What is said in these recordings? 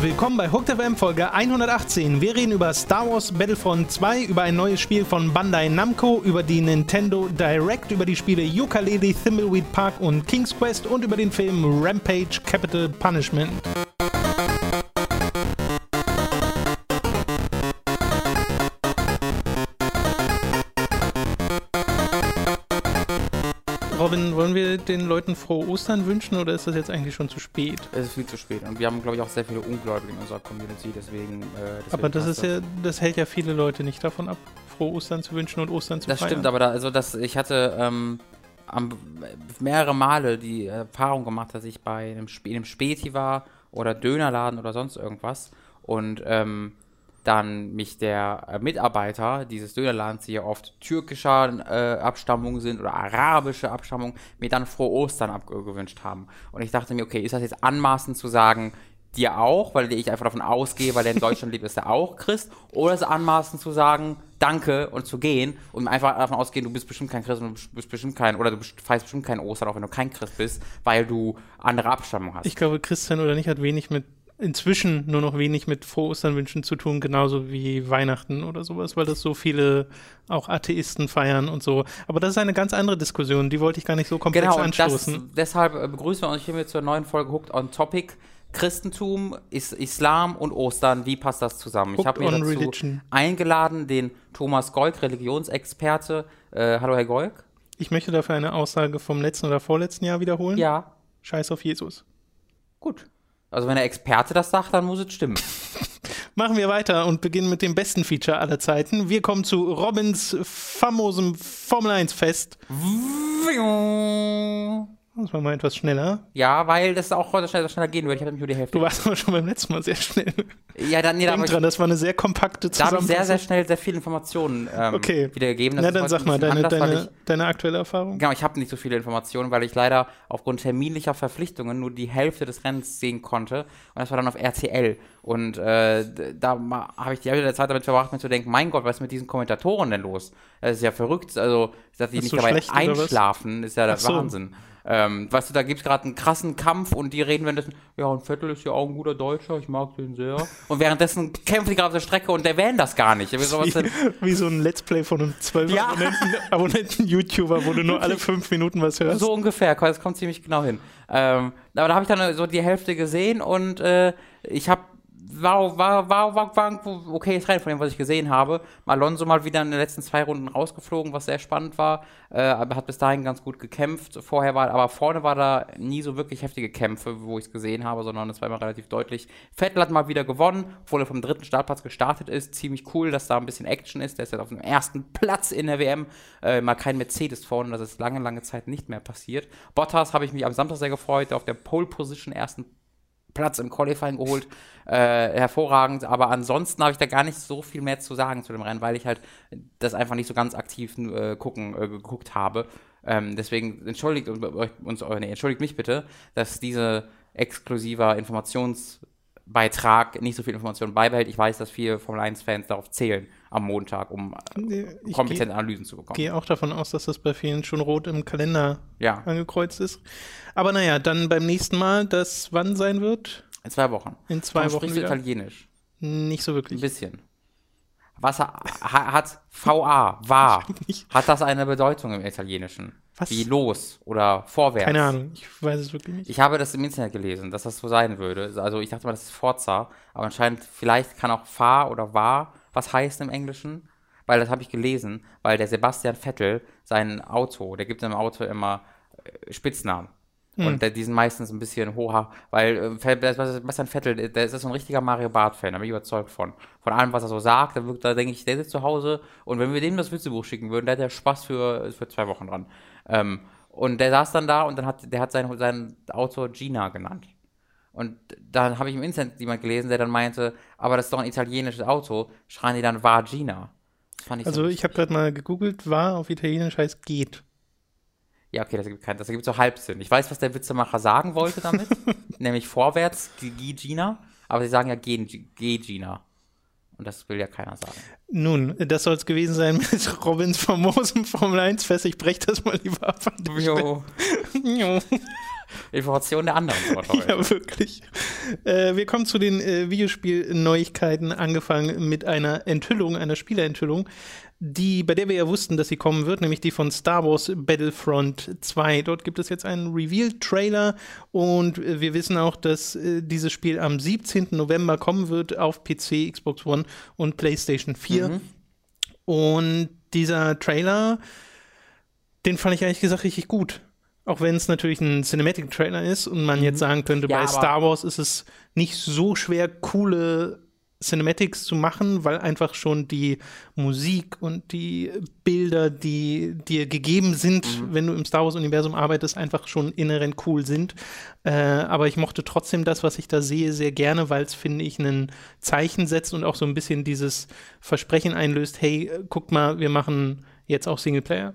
Willkommen bei Hooked FM Folge 118. Wir reden über Star Wars Battlefront 2, über ein neues Spiel von Bandai Namco, über die Nintendo Direct, über die Spiele Yooka-Laylee, Thimbleweed Park und King's Quest und über den Film Rampage Capital Punishment. Robin, wollen wir den Leuten frohe Ostern wünschen oder ist das jetzt eigentlich schon zu spät? Es ist viel zu spät. Und wir haben, glaube ich, auch sehr viele Ungläubige in unserer Community, deswegen. Äh, deswegen Aber das ist ja, das hält ja viele Leute nicht davon ab, frohe Ostern zu wünschen und Ostern zu Das feiern. stimmt, aber da, also das, ich hatte ähm, am, mehrere Male die Erfahrung gemacht, dass ich bei einem, Sp in einem Späti war oder Dönerladen oder sonst irgendwas und ähm, dann mich der äh, Mitarbeiter dieses Dönerladens, die ja oft türkischer äh, Abstammung sind oder arabische Abstammung, mir dann frohe Ostern abgewünscht haben. Und ich dachte mir, okay, ist das jetzt anmaßend zu sagen, dir auch, weil ich einfach davon ausgehe, weil der in Deutschland lebt, ist er auch Christ, oder ist es anmaßend zu sagen, danke und zu gehen und einfach davon ausgehen, du bist bestimmt kein Christ und du bist bestimmt kein, oder du feierst bestimmt kein Ostern, auch wenn du kein Christ bist, weil du andere Abstammung hast. Ich glaube, Christian oder nicht hat wenig mit, inzwischen nur noch wenig mit frohe Osternwünschen zu tun, genauso wie Weihnachten oder sowas, weil das so viele auch Atheisten feiern und so. Aber das ist eine ganz andere Diskussion, die wollte ich gar nicht so komplex Genau, und das, anstoßen. deshalb äh, begrüßen wir euch hiermit zur neuen Folge Hooked on Topic. Christentum, Is Islam und Ostern, wie passt das zusammen? ich habe mir dazu Religion. eingeladen, den Thomas Golk, Religionsexperte. Äh, hallo, Herr Golk. Ich möchte dafür eine Aussage vom letzten oder vorletzten Jahr wiederholen. Ja, Scheiß auf Jesus. gut. Also wenn der Experte das sagt, dann muss es stimmen. Machen wir weiter und beginnen mit dem besten Feature aller Zeiten. Wir kommen zu Robins famosem Formel 1 Fest. Das war mal etwas schneller. Ja, weil das auch heute schneller, schneller gehen würde. Ich habe nämlich nur die Hälfte. Du warst aber schon beim letzten Mal sehr schnell. ja, dann, nee, da Denk habe ich, dran, das war eine sehr kompakte da hab ich Zusammenfassung. sehr, sehr schnell sehr viele Informationen ähm, Okay. wiedergegeben. Das Na dann sag mal, deine, anders, deine, ich- deine aktuelle Erfahrung. Genau, ich habe nicht so viele Informationen, weil ich leider aufgrund terminlicher Verpflichtungen nur die Hälfte des Rennens sehen konnte. Und das war dann auf RTL. Und äh, da habe ich die Hälfte der Zeit damit verbracht, mir zu denken, mein Gott, was ist mit diesen Kommentatoren denn los? Das ist ja verrückt. Also, dass die nicht so dabei einschlafen, ist ja der Ach so. Ähm, weißt du, da gibt es gerade einen krassen Kampf und die reden währenddessen, ja, und Vettel ist ja auch ein guter Deutscher, ich mag den sehr. Und währenddessen kämpfen die gerade auf der Strecke und der wähnt das gar nicht. Wie Wie, so ein Let's Play von einem 12 Ja. Abonnenten, Abonnenten YouTuber, wo du nur alle fünf Minuten was hörst. So ungefähr, das kommt ziemlich genau hin. Ähm, aber da habe ich dann so die Hälfte gesehen und äh, ich habe war, war, war, war, war ein okayes Rennen von dem, was ich gesehen habe. Alonso mal wieder in den letzten zwei Runden rausgeflogen, was sehr spannend war. Äh, hat bis dahin ganz gut gekämpft. Vorher war, aber vorne war da nie so wirklich heftige Kämpfe, wo ich es gesehen habe, sondern es war immer relativ deutlich. Vettel hat mal wieder gewonnen, obwohl er vom dritten Startplatz gestartet ist. Ziemlich cool, dass da ein bisschen Action ist. Der ist jetzt auf dem ersten Platz in der WM. Äh, mal kein Mercedes vorne, das ist lange, lange Zeit nicht mehr passiert. Bottas habe ich mich am Samstag sehr gefreut, der auf der Pole Position ersten Platz im Qualifying geholt. Äh, hervorragend, aber ansonsten habe ich da gar nicht so viel mehr zu sagen zu dem Rennen, weil ich halt das einfach nicht so ganz aktiv äh, gucken, äh, geguckt habe. Ähm, deswegen entschuldigt uns, äh, nee, entschuldigt mich bitte, dass diese exklusiver Informationsbeitrag nicht so viel Informationen beibehält. Ich weiß, dass viele Formel 1-Fans darauf zählen am Montag, um äh, Nee, Ich kompetente Analysen zu bekommen. gehe auch davon aus, dass das bei vielen schon rot im Kalender Ja, angekreuzt ist. Aber naja, dann beim nächsten Mal, das wann sein wird? in zwei Wochen. In zwei Warum Wochen sprichst du. Italienisch? Nicht so Ein wirklich. bisschen. Was ha ha hat VA, war, hat das eine Bedeutung im Italienischen? Was? Wie los oder vorwärts? Keine Ahnung, ich weiß es wirklich nicht. Ich habe das im Internet gelesen, dass das so sein würde. Also ich dachte mal, das ist Forza, aber anscheinend, vielleicht kann auch fahr oder war was heißen im Englischen, weil das habe ich gelesen, weil der Sebastian Vettel sein Auto, der gibt seinem Auto immer äh, Spitznamen. Hm. Und der, die sind meistens ein bisschen hoher, weil äh, Sebastian Vettel, der ist so ein richtiger Mario Barth-Fan, da bin ich überzeugt von. Von allem, was er so sagt, da, wirkt- da denke ich, der sitzt zu Hause und wenn wir dem das Witzebuch schicken würden, da hat der Spaß für, für zwei Wochen dran. Ähm, und der saß dann da und dann hat, der hat sein, sein Auto Gina genannt. Und dann habe ich im Internet jemand gelesen, der dann meinte, aber das ist doch ein italienisches Auto, schreien die dann Vagina. Ich so Also ich habe gerade mal gegoogelt, war auf Italienisch heißt geht. Ja, okay, das gibt kein, das ergibt so Halbsinn. Ich weiß, was der Witzemacher sagen wollte damit, nämlich vorwärts, G- G- Gina, aber sie sagen ja Gen- G- Gina. Und das will ja keiner sagen. Nun, das soll es gewesen sein mit Robins famosem Formel 1 Fest. Ich breche das mal lieber ab. Jo. Stelle. Information der anderen. Ja, wirklich. Äh, wir kommen zu den äh, Videospiel-Neuigkeiten, angefangen mit einer Enthüllung, einer Spielerenthüllung, die, bei der wir ja wussten, dass sie kommen wird, nämlich die von Star Wars Battlefront 2. Dort gibt es jetzt einen Reveal-Trailer und äh, wir wissen auch, dass äh, dieses Spiel am 17. November kommen wird auf PC, Xbox One und PlayStation 4. Mhm. Und dieser Trailer, den fand ich ehrlich gesagt richtig gut. Auch wenn es natürlich ein Cinematic-Trailer ist und man jetzt sagen könnte, Mhm. Ja, bei Star Wars ist es nicht so schwer, coole Cinematics zu machen, weil einfach schon die Musik und die Bilder, die dir gegeben sind, Mhm. wenn du im Star Wars-Universum arbeitest, einfach schon inhärent cool sind. Äh, aber ich mochte trotzdem das, was ich da sehe, sehr gerne, weil es, finde ich, ein Zeichen setzt und auch so ein bisschen dieses Versprechen einlöst, hey, guckt mal, wir machen jetzt auch Singleplayer.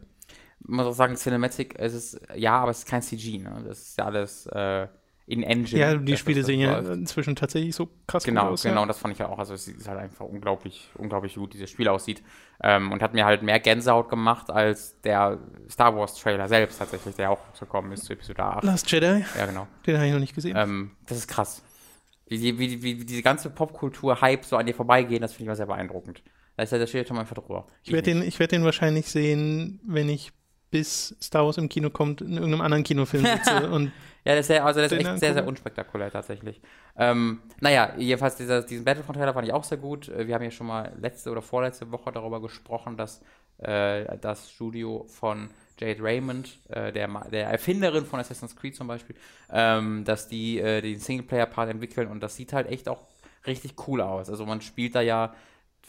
Man muss auch sagen, Cinematic, es ist, ja, aber es ist kein CG, ne? Das ist ja alles äh, in Engine. Ja, die Spiele sehen ja inzwischen tatsächlich so krass Genau, aus. genau, Ja. das fand ich ja auch. Also es ist halt einfach unglaublich, unglaublich gut, dieses Spiel aussieht. Ähm, und hat mir halt mehr Gänsehaut gemacht als der Star Wars Trailer selbst tatsächlich, der auch gekommen ist zu Episode 8. Last Jedi, Ja, genau. den habe ich noch nicht gesehen. Ähm, das ist krass. Wie, die- wie, wie, wie diese ganze Popkultur-Hype so an dir vorbeigehen, das finde ich mal sehr beeindruckend. Da ist ja, da steht schon mal einfach drüber. ich werde den, ich werd den wahrscheinlich sehen, wenn ich bis Star Wars im Kino kommt, in irgendeinem anderen Kinofilm sitze. und Ja, das ist, sehr, also das ist echt sehr, sehr unspektakulär tatsächlich. Ähm, naja, jedenfalls dieser, diesen Battlefront-Trailer fand ich auch sehr gut. Äh, Wir haben ja schon mal letzte oder vorletzte Woche darüber gesprochen, dass äh, das Studio von Jade Raymond, äh, der, der Erfinderin von Assassin's Creed zum Beispiel, ähm, dass die äh, den Singleplayer-Part entwickeln und das sieht halt echt auch richtig cool aus. Also man spielt da ja,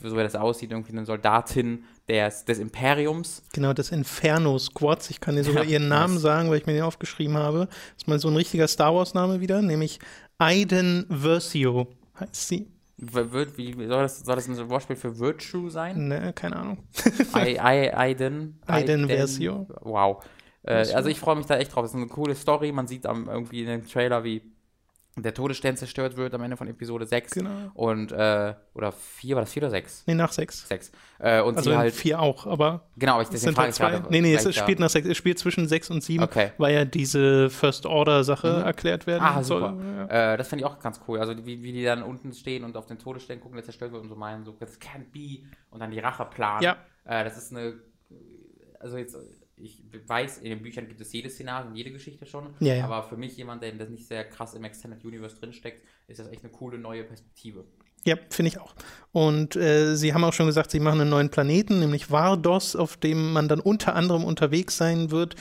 so wie das aussieht, irgendwie eine Soldatin des, des Imperiums. genau, das Inferno Squads, ich kann dir sogar Ja, ihren Namen nice. sagen, weil ich mir den aufgeschrieben habe. Das ist mal so ein richtiger Star Wars-Name wieder, nämlich Aiden Versio heißt sie. Wie, soll, das, soll das ein Wortspiel für Virtue sein? Ne, keine Ahnung. I, I, Aiden. Aiden Versio. Wow. Äh, also ich freue mich da echt drauf. Es ist eine coole Story. Man sieht am, irgendwie in dem Trailer, wie der Todesstern zerstört wird am Ende von Episode 6. Genau. Und, äh, oder 4, war das 4 oder 6? Nee, nach sechs. 6. Äh, und Also sie halt, vier auch, aber genau, ich, es deswegen sind halt zwei. gerade. Nee, nee, es spielt nach sechs, es spielt zwischen sechs und sieben, Okay. weil ja diese First Order Sache Mhm. erklärt werden Ah, soll. super. Ja. Äh, das finde ich auch ganz cool. Also wie, wie die dann unten stehen und auf den Todesstern gucken, der zerstört wird und so meinen, so, das can't be. Und dann die Rache planen. Ja. Äh, das ist eine, also jetzt, ich weiß, in den Büchern gibt es jedes Szenario und jede Geschichte schon. Ja, ja. Aber für mich, jemand, der das nicht sehr krass im Extended Universe drinsteckt, ist das echt eine coole neue Perspektive. Ja, finde ich auch. Und äh, sie haben auch schon gesagt, sie machen einen neuen Planeten, nämlich Vardos, auf dem man dann unter anderem unterwegs sein wird.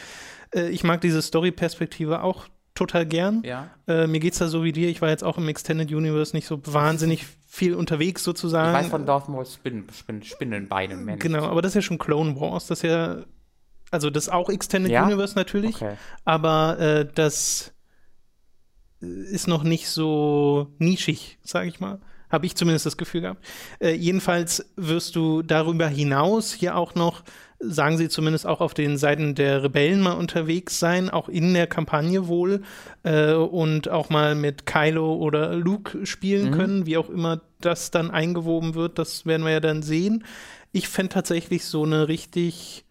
Äh, ich mag diese Story-Perspektive auch total gern. Ja. Äh, mir geht's da so wie dir. Ich war jetzt auch im Extended Universe nicht so wahnsinnig viel unterwegs Ich sozusagen. weiß von Darth Maul Spin, Spin, Spinnenbeinen, Mensch. Genau, aber das ist ja schon Clone Wars, das ist ja, also das ist auch Extended Ja? Universe natürlich, Okay. aber äh, das ist noch nicht so nischig, sage ich mal. Habe ich zumindest das Gefühl gehabt. Äh, jedenfalls wirst du darüber hinaus hier auch noch, sagen sie zumindest auch auf den Seiten der Rebellen mal unterwegs sein, auch in der Kampagne wohl äh, und auch mal mit Kylo oder Luke spielen Mhm. können, wie auch immer das dann eingewoben wird, das werden wir ja dann sehen. Ich fände tatsächlich so eine richtig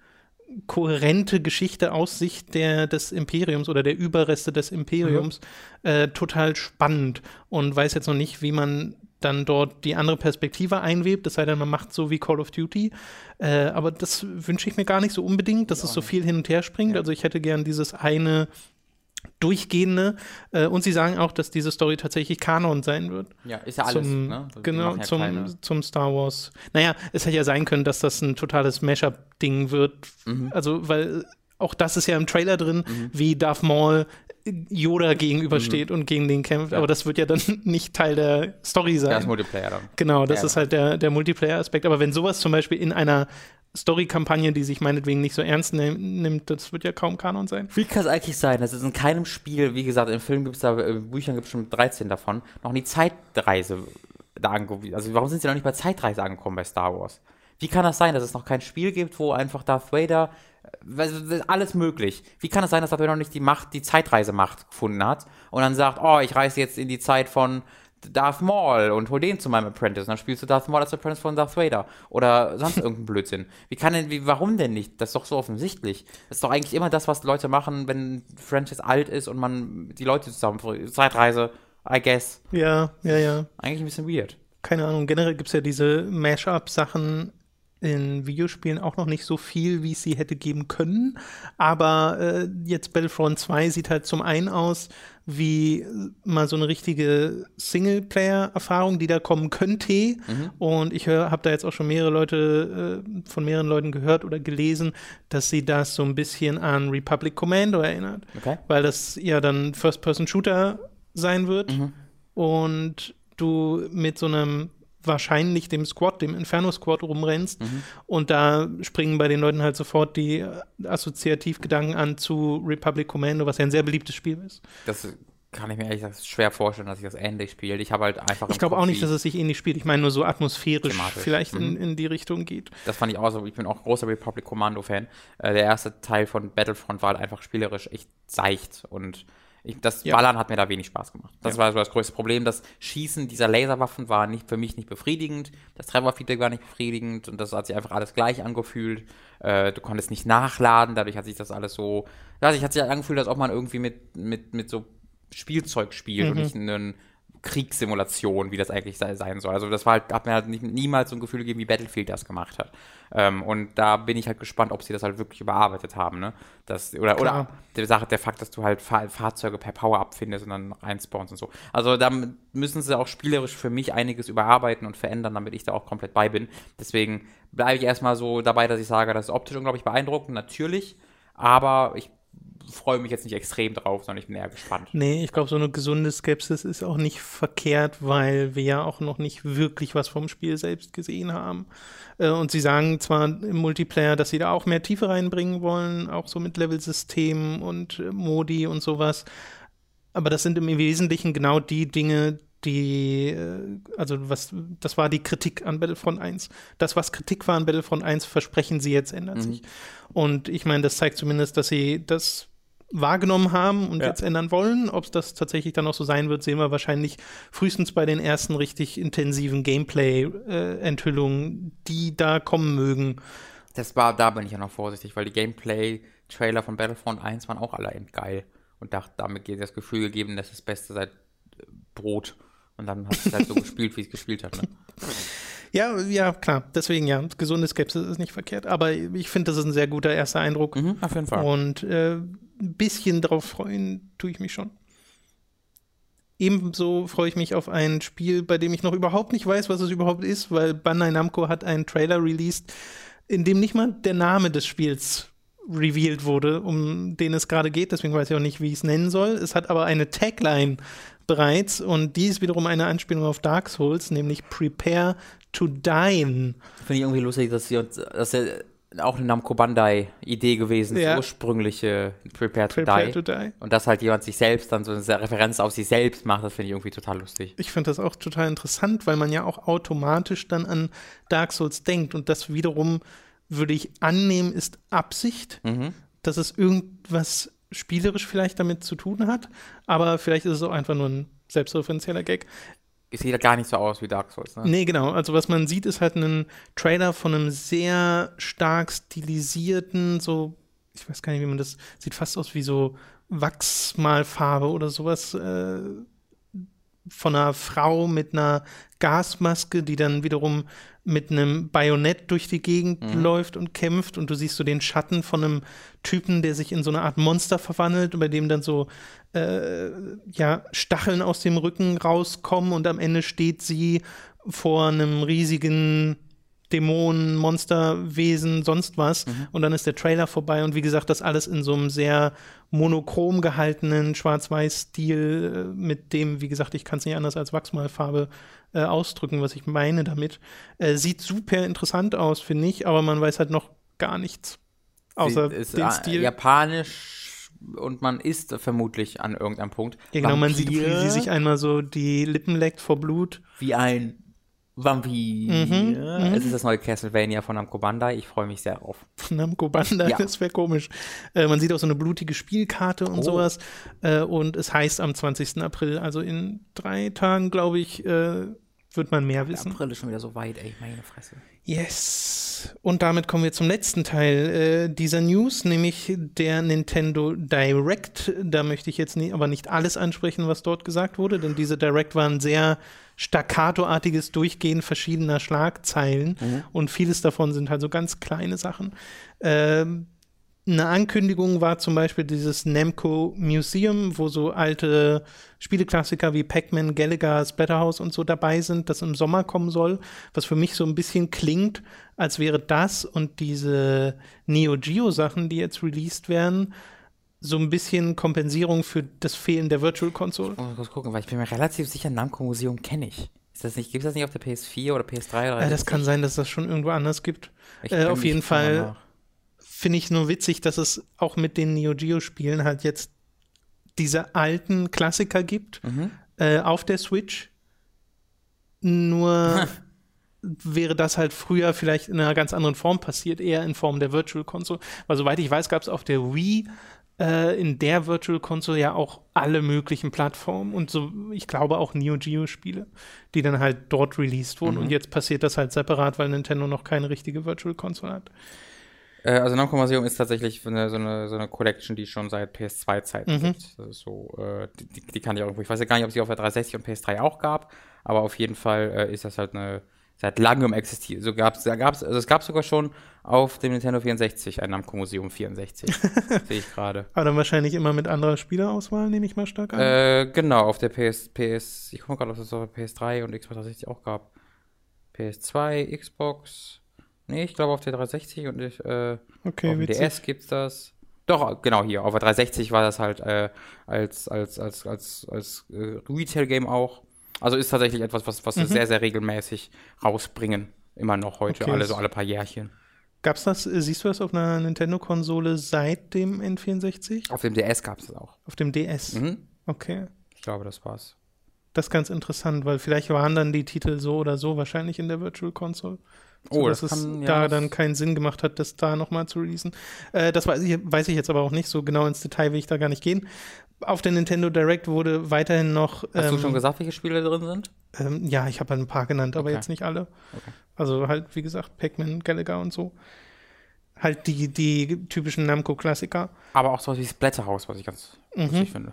kohärente Geschichte aus Sicht der, des Imperiums oder der Überreste des Imperiums äh, total spannend und weiß jetzt noch nicht, wie man dann dort die andere Perspektive einwebt, es sei denn, man macht so wie Call of Duty. Äh, aber das wünsche ich mir gar nicht so unbedingt, dass es so viel hin und her springt. Ja. Also ich hätte gern dieses eine durchgehende. Äh, und sie sagen auch, dass diese Story tatsächlich Kanon sein wird Ja, ist ja alles, zum, ne? Die genau, ja zum, keine- zum Star Wars. Naja, es hätte ja sein können, dass das ein totales Mashup-Ding wird. Mhm. Also, weil auch das ist ja im Trailer drin, wie Darth Maul Yoda gegenübersteht und gegen den kämpft. Mhm. Ja. Aber das wird ja dann nicht Teil der Story sein. Das Multiplayer dann. Genau, das Ja, ist halt der, der Multiplayer-Aspekt. Aber wenn sowas zum Beispiel in einer Story-Kampagne, die sich meinetwegen nicht so ernst nimmt, das wird ja kaum Kanon sein. Wie kann es eigentlich sein, dass es in keinem Spiel, wie gesagt, im Film gibt es da, in Büchern gibt es schon 13 davon, noch nie Zeitreise da angekommen Also warum sind sie noch nicht bei Zeitreise angekommen bei Star Wars? Wie kann das sein, dass es noch kein Spiel gibt, wo einfach Darth Vader, äh, alles möglich. Wie kann es sein, dass Darth Vader noch nicht die Macht, die Zeitreisemacht gefunden hat und dann sagt, oh, ich reise jetzt in die Zeit von Darth Maul und hol den zu meinem Apprentice. Und dann spielst du Darth Maul als Apprentice von Darth Vader. Oder sonst irgendein Blödsinn. Wie kann denn, wie, warum denn nicht? Das ist doch so offensichtlich. Das ist doch eigentlich immer das, was Leute machen, wenn Franchise alt ist und man die Leute zusammen. Zeitreise, I guess. Ja, ja, ja. Eigentlich ein bisschen weird. Keine Ahnung. Generell gibt es ja diese Mash-up-Sachen in Videospielen auch noch nicht so viel, wie es sie hätte geben können. Aber äh, jetzt Battlefront 2 sieht halt zum einen aus wie mal so eine richtige Singleplayer-Erfahrung, die da kommen könnte. Mhm. Und ich habe da jetzt auch schon mehrere Leute, äh, von mehreren Leuten gehört oder gelesen, dass sie das so ein bisschen an Republic Commando erinnert. Okay. Weil das ja dann First-Person-Shooter sein wird. Mhm. Und du mit so einem wahrscheinlich dem Squad, dem Inferno-Squad rumrennst. Mhm. Und da springen bei den Leuten halt sofort die Assoziativgedanken an zu Republic Commando, was ja ein sehr beliebtes Spiel ist. Das kann ich mir ehrlich gesagt schwer vorstellen, dass ich das ähnlich spiele. Ich habe halt einfach. Ich glaube auch nicht, dass es sich ähnlich spielt. Ich meine nur so atmosphärisch vielleicht mhm. in, in die Richtung geht. Das fand ich auch so. Ich bin auch großer Republic Commando-Fan. Äh, der erste Teil von Battlefront war halt einfach spielerisch echt seicht und ich, das ja. Ballern hat mir da wenig Spaß gemacht. Das ja. war so das größte Problem. Das Schießen dieser Laserwaffen war nicht, für mich nicht befriedigend. Das Trefferfeedback war nicht befriedigend und das hat sich einfach alles gleich angefühlt. Äh, du konntest nicht nachladen, dadurch hat sich das alles so. Ja, sich hat sich angefühlt, als ob man irgendwie mit, mit, mit so Spielzeug spielt mhm. und nicht einen Kriegssimulation, wie das eigentlich sei, sein soll. Also das war halt, hat mir halt nicht, niemals so ein Gefühl gegeben, wie Battlefield das gemacht hat. Ähm, und da bin ich halt gespannt, ob sie das halt wirklich überarbeitet haben, ne? Das, oder, oder der Sache, der Fakt, dass du halt Fahr Fahrzeuge per Power-Up findest und dann reinspawnst und so. Also da müssen sie auch spielerisch für mich einiges überarbeiten und verändern, damit ich da auch komplett bei bin. Deswegen bleibe ich erstmal so dabei, dass ich sage, das ist optisch unglaublich beeindruckend, natürlich. Aber ich freue mich jetzt nicht extrem drauf, sondern ich bin eher gespannt. Nee, ich glaube, so eine gesunde Skepsis ist auch nicht verkehrt, weil wir ja auch noch nicht wirklich was vom Spiel selbst gesehen haben. Äh, und sie sagen zwar im Multiplayer, dass sie da auch mehr Tiefe reinbringen wollen, auch so mit Levelsystemen und äh, Modi und sowas. Aber das sind im Wesentlichen genau die Dinge, die, äh, also was, das war die Kritik an Battlefront 1. Das, was Kritik war an Battlefront 1, versprechen sie jetzt ändert mhm. sich. Und ich meine, das zeigt zumindest, dass sie das wahrgenommen haben und ja. jetzt ändern wollen. Ob es das tatsächlich dann auch so sein wird, sehen wir wahrscheinlich frühestens bei den ersten richtig intensiven Gameplay-Enthüllungen, äh, die da kommen mögen. Das war, da bin ich ja noch vorsichtig, weil die Gameplay-Trailer von Battlefront 1 waren auch alle endgeil. Und dachte, damit geht das Gefühl gegeben, dass das Beste seit äh, Brot. Und dann hat es halt so gespielt, wie es gespielt hat. Ne? Ja, ja, klar. Deswegen ja, gesunde Skepsis ist nicht verkehrt. Aber ich finde, das ist ein sehr guter erster Eindruck. Mhm, auf jeden Fall. Und äh, ein bisschen drauf freuen tue ich mich schon. Ebenso freue ich mich auf ein Spiel, bei dem ich noch überhaupt nicht weiß, was es überhaupt ist, weil Bandai Namco hat einen Trailer released, in dem nicht mal der Name des Spiels revealed wurde, um den es gerade geht. Deswegen weiß ich auch nicht, wie ich es nennen soll. Es hat aber eine Tagline bereits und die ist wiederum eine Anspielung auf Dark Souls, nämlich Prepare to Dine. Finde ich irgendwie lustig, dass sie dass er auch eine Namco Bandai-Idee gewesen, ja. ursprüngliche Prepare, to, Prepare die. to, die. Und dass halt jemand sich selbst dann so eine Referenz auf sich selbst macht, das finde ich irgendwie total lustig. Ich finde das auch total interessant, weil man ja auch automatisch dann an Dark Souls denkt und das wiederum würde ich annehmen, ist Absicht, mhm. dass es irgendwas spielerisch vielleicht damit zu tun hat, aber vielleicht ist es auch einfach nur ein selbstreferenzieller Gag sieht ja gar nicht so aus wie Dark Souls, ne? Nee, genau. Also was man sieht, ist halt ein Trailer von einem sehr stark stilisierten, so, ich weiß gar nicht, wie man das, sieht fast aus wie so Wachsmalfarbe oder sowas, äh, von einer Frau mit einer Gasmaske, die dann wiederum mit einem Bajonett durch die Gegend mhm. läuft und kämpft und du siehst so den Schatten von einem Typen, der sich in so eine Art Monster verwandelt und bei dem dann so äh, ja, Stacheln aus dem Rücken rauskommen und am Ende steht sie vor einem riesigen Dämonen, Monsterwesen, sonst was. Mhm. Und dann ist der Trailer vorbei und wie gesagt, das alles in so einem sehr monochrom gehaltenen Schwarz-Weiß-Stil, äh, mit dem, wie gesagt, ich kann es nicht anders als Wachsmalfarbe äh, ausdrücken, was ich meine damit. Äh, sieht super interessant aus, finde ich, aber man weiß halt noch gar nichts. Außer Sie, den Stil. Japanisch und man isst vermutlich an irgendeinem Punkt. Ja, genau, Vampire, man sieht, wie sie sich einmal so die Lippen leckt vor Blut. Wie ein Vampir. Mhm, Es ist das neue Castlevania von Namco Bandai. Ich freue mich sehr drauf. Namco Bandai, Ja. das wäre komisch. Äh, man sieht auch so eine blutige Spielkarte und Oh. sowas. Äh, und es heißt am 20. April, also in drei Tagen, glaube ich, äh, wird man mehr wissen. April ist schon wieder so weit, ey, meine Fresse. Yes. Und damit kommen wir zum letzten Teil äh, dieser News, nämlich der Nintendo Direct. Da möchte ich jetzt nie, aber nicht alles ansprechen, was dort gesagt wurde, denn diese Direct war ein sehr staccatoartiges Durchgehen verschiedener Schlagzeilen und vieles davon sind halt so ganz kleine Sachen. Ähm, eine Ankündigung war zum Beispiel dieses Namco Museum, wo so alte Spieleklassiker wie Pac-Man, Gallagher, Splatterhouse und so dabei sind, das im Sommer kommen soll, was für mich so ein bisschen klingt, als wäre das und diese Neo Geo Sachen, die jetzt released werden, so ein bisschen Kompensierung für das Fehlen der Virtual Console. Ich muss mal kurz gucken, weil ich bin mir relativ sicher, Namco Museum kenne ich. Ist das nicht, gibt es das nicht auf der PS4 oder PS3? Oder Äh, das kann sein, dass das schon irgendwo anders gibt. Äh, auf jeden Fall. Finde ich nur witzig, dass es auch mit den Neo Geo Spielen halt jetzt diese alten Klassiker gibt Mhm. äh, auf der Switch. Nur wäre das halt früher vielleicht in einer ganz anderen Form passiert, eher in Form der Virtual Console. Weil soweit ich weiß, gab es auf der Wii äh, in der Virtual Console ja auch alle möglichen Plattformen und so, ich glaube auch Neo Geo Spiele, die dann halt dort released wurden. Und jetzt passiert das halt separat, weil Nintendo noch keine richtige Virtual Console hat. Äh, also Namco Museum ist tatsächlich so eine, so eine, so eine Collection, die schon seit PS2-Zeiten Mhm. gibt. So, äh, die, die, kann ich auch irgendwo. Ich weiß ja gar nicht, ob es die auf der 360 und PS3 auch gab, aber auf jeden Fall äh, ist das halt eine seit langem existiert. So gab's, da gab's, also es gab sogar schon auf dem Nintendo 64 ein Namco Museum 64. Sehe ich gerade. Aber dann wahrscheinlich immer mit anderer Spielerauswahl, nehme ich mal stark an. Äh, genau, auf der PS, PS, ich gucke gerade, ob es das auf der PS3 und Xbox 360 auch gab. PS2, Xbox, nee, ich glaube auf der 360 und ich, äh, okay, auf dem. DS gibt's das. Doch, genau hier. Auf der 360 war das halt äh, als, als, als, als, als äh, Retail-Game auch. Also ist tatsächlich etwas, was, was sie sehr, sehr regelmäßig rausbringen. Immer noch heute, Okay, alle es- so alle paar Jährchen. Gab's das, äh, siehst du das auf einer Nintendo-Konsole seit dem N64? Auf dem DS gab's das auch. Auf dem DS? Mhm. Okay. Ich glaube, das war's. Das ist ganz interessant, weil vielleicht waren dann die Titel so oder so wahrscheinlich in der Virtual Console. Oh, dass das es kann- ja, da dann keinen Sinn gemacht hat, das da nochmal zu releasen. Äh, das weiß ich, weiß ich jetzt aber auch nicht. So genau ins Detail will ich da gar nicht gehen. Auf der Nintendo Direct wurde weiterhin noch. Hast du ähm, schon gesagt, welche Spiele drin sind? Ähm, ja, ich habe ein paar genannt, aber Okay. jetzt nicht alle. Okay. Also halt, wie gesagt, Pac-Man, Gallagher und so. Halt die, die typischen Namco-Klassiker. Aber auch sowas wie Splatterhouse, was ich ganz Mhm. lustig finde.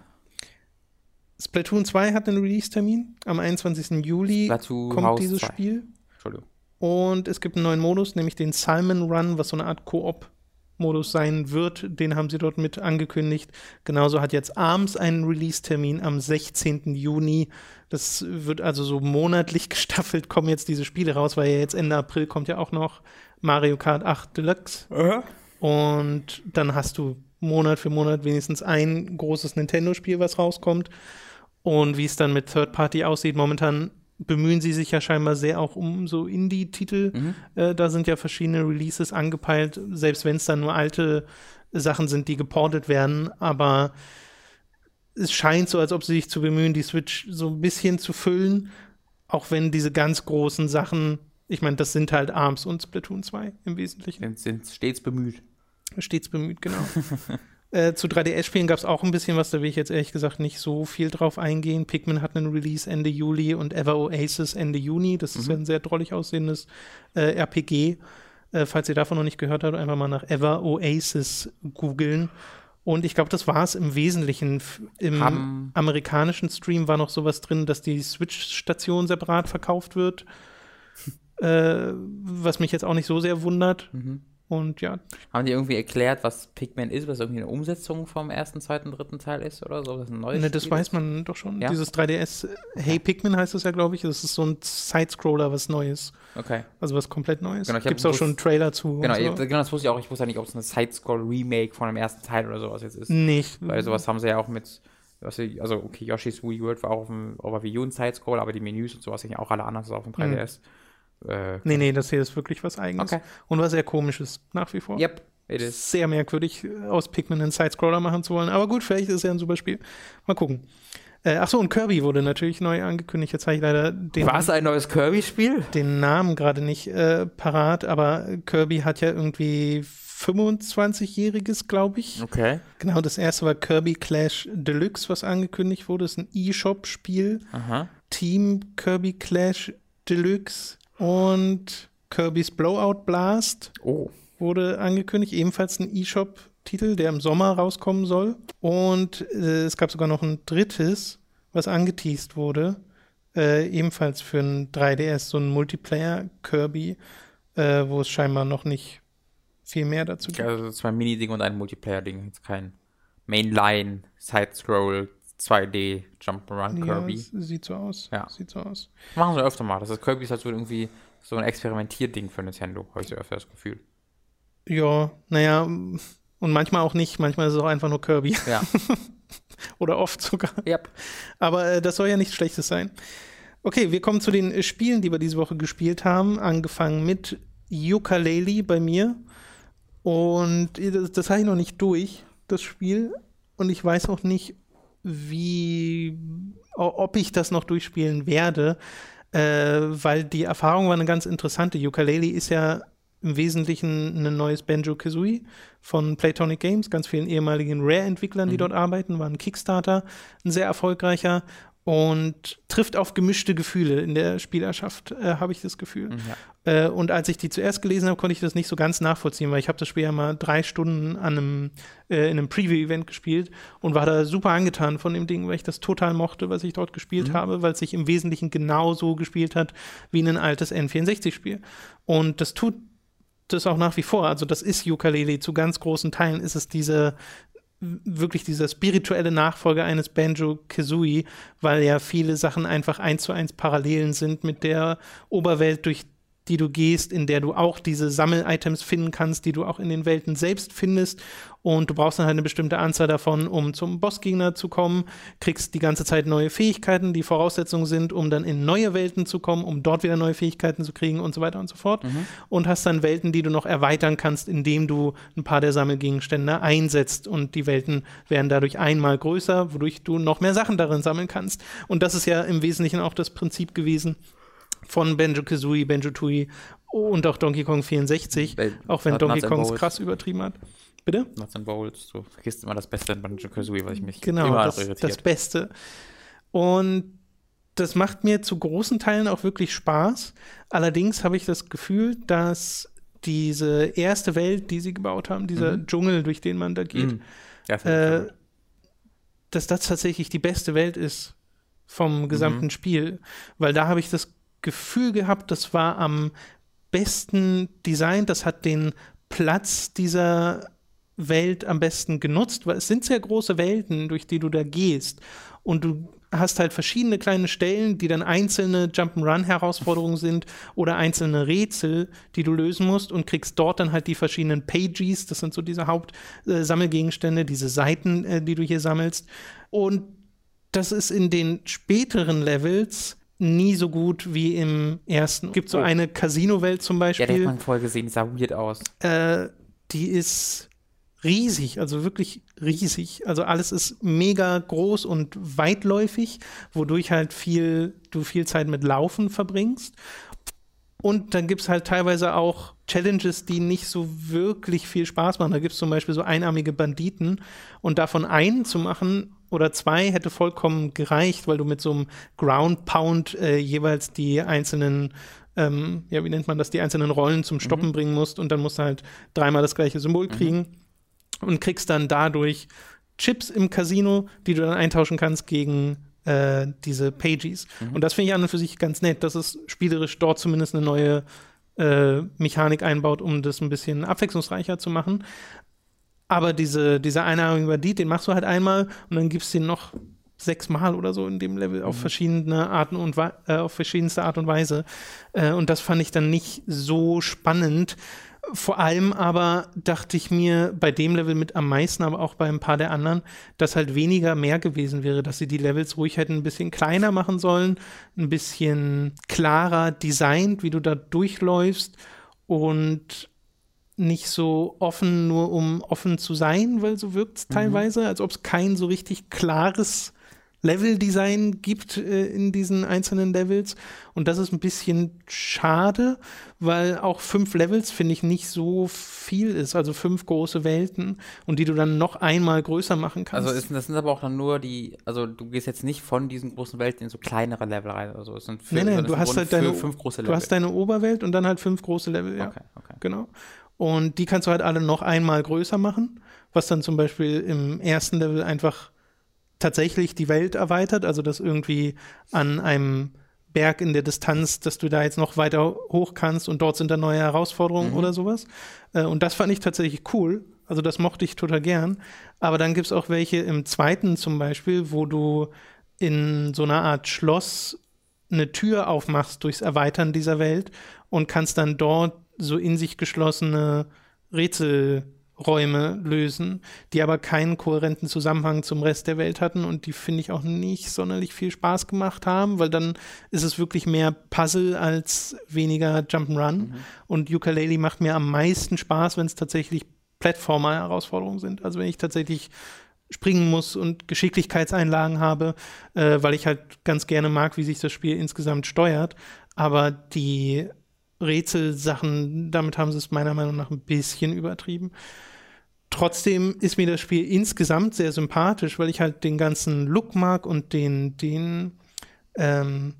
Splatoon 2 hat einen Release-Termin. Am 21. Juli Splatoon kommt House dieses 2. Spiel. Entschuldigung. Und es gibt einen neuen Modus, nämlich den Salmon Run, was so eine Art Koop-Modus sein wird. Den haben sie dort mit angekündigt. Genauso hat jetzt ARMS einen Release-Termin am 16. Juni. Das wird also so monatlich gestaffelt, kommen jetzt diese Spiele raus, weil ja jetzt Ende April kommt ja auch noch Mario Kart 8 Deluxe. Und dann hast du Monat für Monat wenigstens ein großes Nintendo-Spiel, was rauskommt. Und wie es dann mit Third Party aussieht, momentan bemühen sie sich ja scheinbar sehr auch um so Indie-Titel. Äh, da sind ja verschiedene Releases angepeilt, selbst wenn es dann nur alte Sachen sind, die geportet werden. Aber es scheint so, als ob sie sich zu bemühen, die Switch so ein bisschen zu füllen. Auch wenn diese ganz großen Sachen, ich meine, das sind halt ARMS und Splatoon 2 im Wesentlichen sind stets bemüht. stets bemüht, genau. äh, zu 3DS-Spielen gab es auch ein bisschen was, da will ich jetzt ehrlich gesagt nicht so viel drauf eingehen. Pikmin hat einen Release Ende Juli und Ever Oasis Ende Juni. Das ist ja ein sehr drollig aussehendes äh, RPG. Äh, falls ihr davon noch nicht gehört habt, einfach mal nach Ever Oasis googeln. Und ich glaube, das war es im Wesentlichen. Im Haben- amerikanischen Stream war noch sowas drin, dass die Switch-Station separat verkauft wird. äh, was mich jetzt auch nicht so sehr wundert. Mhm. Und ja, Haben die irgendwie erklärt, was Pikmin ist, was irgendwie eine Umsetzung vom ersten, zweiten, dritten Teil ist oder so? Das, ein neues Ne, das Spiel weiß ist? man doch schon. Ja? Dieses 3DS, äh, Hey Pikmin heißt es ja, glaube ich. Das ist so ein Sidescroller, was Neues. Okay. Also was komplett Neues. Genau, Gibt es auch schon einen Trailer zu. Genau, so. genau, das wusste ich auch. Ich wusste ja nicht, ob es eine Side-Scroll-Remake von dem ersten Teil oder sowas jetzt ist. Nicht. Weil sowas haben sie ja auch mit, also okay, Yoshi's Wii World war auch auf dem auf der Wii U ein Side-Scroll, aber die Menüs und sowas sind ja auch alle anders als auf dem 3DS. Äh, Nee, nee, das hier ist wirklich was Eigenes. Okay. Und was sehr komisches, nach wie vor. Yep, it is. Sehr merkwürdig, äh, aus Pikmin einen Sidescroller machen zu wollen. Aber gut, vielleicht ist es ja ein super Spiel. Mal gucken. Äh, achso, und Kirby wurde natürlich neu angekündigt. Jetzt habe ich leider den, War es ein neues Kirby-Spiel? den Namen gerade nicht äh, parat, aber Kirby hat ja irgendwie 25-jähriges, glaube ich. Okay. Genau, das erste war Kirby Clash Deluxe, was angekündigt wurde. Das ist ein E-Shop-Spiel. Aha. Team Kirby Clash Deluxe und Kirby's Blowout Blast Oh. wurde angekündigt. Ebenfalls ein E-Shop-Titel, der im Sommer rauskommen soll. Und äh, es gab sogar noch ein drittes, was angeteased wurde. Äh, ebenfalls für ein 3DS, so ein Multiplayer-Kirby, äh, wo es scheinbar noch nicht viel mehr dazu gibt. Also zwei Mini-Ding und ein Multiplayer-Ding. Jetzt kein Mainline, Side-Scroll, 2D, Jump-Run Kirby. Ja, sieht so aus. Ja. Sieht so aus. Machen sie öfter mal. Das ist Kirby ist halt so irgendwie so ein Experimentierding für Nintendo, habe ich so öfter das Gefühl. Ja, naja, und manchmal auch nicht. Manchmal ist es auch einfach nur Kirby. Ja. Oder oft sogar. yep. Aber äh, das soll ja nichts Schlechtes sein. Okay, wir kommen zu den äh, Spielen, die wir diese Woche gespielt haben. Angefangen mit Ukulele bei mir. Und äh, das, das habe ich noch nicht durch, das Spiel. Und ich weiß auch nicht, wie, ob ich das noch durchspielen werde, äh, weil die Erfahrung war eine ganz interessante. Ukulele ist ja im Wesentlichen ein neues Banjo-Kazooie von Playtonic Games, ganz vielen ehemaligen Rare-Entwicklern, die dort arbeiten, war ein Kickstarter, ein sehr erfolgreicher und trifft auf gemischte Gefühle in der Spielerschaft, äh, habe ich das Gefühl. Ja. Äh, und als ich die zuerst gelesen habe, konnte ich das nicht so ganz nachvollziehen, weil ich habe das Spiel ja mal drei Stunden an einem, äh, in einem Preview-Event gespielt und war da super angetan von dem Ding, weil ich das total mochte, was ich dort gespielt habe, weil es sich im Wesentlichen genauso gespielt hat wie ein altes N64-Spiel. Und das tut das auch nach wie vor. Also das ist Ukulele. Zu ganz großen Teilen ist es diese wirklich dieser spirituelle Nachfolger eines Banjo Kazooie, weil ja viele Sachen einfach eins zu eins Parallelen sind mit der Oberwelt, durch die du gehst, in der du auch diese Sammel-Items finden kannst, die du auch in den Welten selbst findest. Und du brauchst dann halt eine bestimmte Anzahl davon, um zum Bossgegner zu kommen, kriegst die ganze Zeit neue Fähigkeiten, die Voraussetzungen sind, um dann in neue Welten zu kommen, um dort wieder neue Fähigkeiten zu kriegen und so weiter und so fort. Und hast dann Welten, die du noch erweitern kannst, indem du ein paar der Sammelgegenstände einsetzt. Und die Welten werden dadurch einmal größer, wodurch du noch mehr Sachen darin sammeln kannst. Und das ist ja im Wesentlichen auch das Prinzip gewesen von Banjo-Kazooie, Banjo-Tooie und auch Donkey Kong 64, Bei- auch wenn Donkey Kong Bolts. krass übertrieben hat. Bitte? Nuts and Bolts, du vergisst immer das Beste in Banjo-Kazooie, was ich mich Genau, immer das, irritiert. das Beste. Und das macht mir zu großen Teilen auch wirklich Spaß. Allerdings habe ich das Gefühl, dass diese erste Welt, die sie gebaut haben, dieser Dschungel, durch den man da geht, Mhm. Ja, äh, dass das tatsächlich die beste Welt ist vom gesamten Mhm. Spiel. Weil da habe ich das Gefühl gehabt, das war am besten designt, das hat den Platz dieser Welt am besten genutzt, weil es sind sehr große Welten, durch die du da gehst. Und du hast halt verschiedene kleine Stellen, die dann einzelne Jump'n'Run-Herausforderungen sind oder einzelne Rätsel, die du lösen musst und kriegst dort dann halt die verschiedenen Pages, das sind so diese Hauptsammelgegenstände, diese Seiten, äh, die du hier sammelst. Und das ist in den späteren Levels nie so gut wie im ersten. Es gibt so Oh. eine Casino-Welt zum Ja, der hat Beispiel man vorher gesehen, die sah weird aus. äh, die ist riesig, also wirklich riesig. Also alles ist mega groß und weitläufig, wodurch halt viel, du viel Zeit mit Laufen verbringst. Und dann gibt es halt teilweise auch Challenges, die nicht so wirklich viel Spaß machen. Da gibt es zum Beispiel so einarmige Banditen. Und davon einen zu machen oder zwei hätte vollkommen gereicht, weil du mit so einem Ground Pound äh, jeweils die einzelnen, ähm, ja, wie nennt man das, die einzelnen Rollen zum Stoppen bringen musst. Und dann musst du halt dreimal das gleiche Symbol kriegen und kriegst dann dadurch Chips im Casino, die du dann eintauschen kannst gegen äh, diese Pages. Und das finde ich an und für sich ganz nett, dass es spielerisch dort zumindest eine neue äh, Mechanik einbaut, um das ein bisschen abwechslungsreicher zu machen. Aber diese, dieser einarmige Bandit, den machst du halt einmal und dann gibst du den noch sechsmal oder so in dem Level auf verschiedene Arten und äh, auf verschiedenste Art und Weise. Äh, und das fand ich dann nicht so spannend. Vor allem aber dachte ich mir bei dem Level mit am meisten, aber auch bei ein paar der anderen, dass halt weniger mehr gewesen wäre, dass sie die Levels ruhig hätten ein bisschen kleiner machen sollen, ein bisschen klarer designt, wie du da durchläufst und nicht so offen, nur um offen zu sein, weil so wirkt es teilweise, als ob es kein so richtig klares Leveldesign gibt äh, in diesen einzelnen Levels. Und das ist ein bisschen schade, weil auch fünf Levels, finde ich, nicht so viel ist. Also fünf große Welten und die du dann noch einmal größer machen kannst. Also ist, das sind aber auch dann nur die, also du gehst jetzt nicht von diesen großen Welten in so kleinere Level rein. Also es sind nee, nee, du hast halt deine, fünf große Level. Du hast deine Oberwelt und dann halt fünf große Level, ja. Okay, okay. Genau. Und die kannst du halt alle noch einmal größer machen, was dann zum Beispiel im ersten Level einfach tatsächlich die Welt erweitert, also dass irgendwie an einem Berg in der Distanz, dass du da jetzt noch weiter hoch kannst und dort sind dann neue Herausforderungen mhm. oder sowas. Äh, und das fand ich tatsächlich cool. Also das mochte ich total gern. Aber dann gibt es auch welche im zweiten zum Beispiel, wo du in so einer Art Schloss eine Tür aufmachst durchs Erweitern dieser Welt und kannst dann dort so in sich geschlossene Rätsel Räume lösen, die aber keinen kohärenten Zusammenhang zum Rest der Welt hatten und die finde ich auch nicht sonderlich viel Spaß gemacht haben, weil dann ist es wirklich mehr Puzzle als weniger Jump'n'Run mhm. und Ukulele macht mir am meisten Spaß, wenn es tatsächlich Plattformer-Herausforderungen sind. Also wenn ich tatsächlich springen muss und Geschicklichkeitseinlagen habe, äh, weil ich halt ganz gerne mag, wie sich das Spiel insgesamt steuert. Aber die Rätselsachen, damit haben sie es meiner Meinung nach ein bisschen übertrieben. Trotzdem ist mir das Spiel insgesamt sehr sympathisch, weil ich halt den ganzen Look mag und den, den, ähm,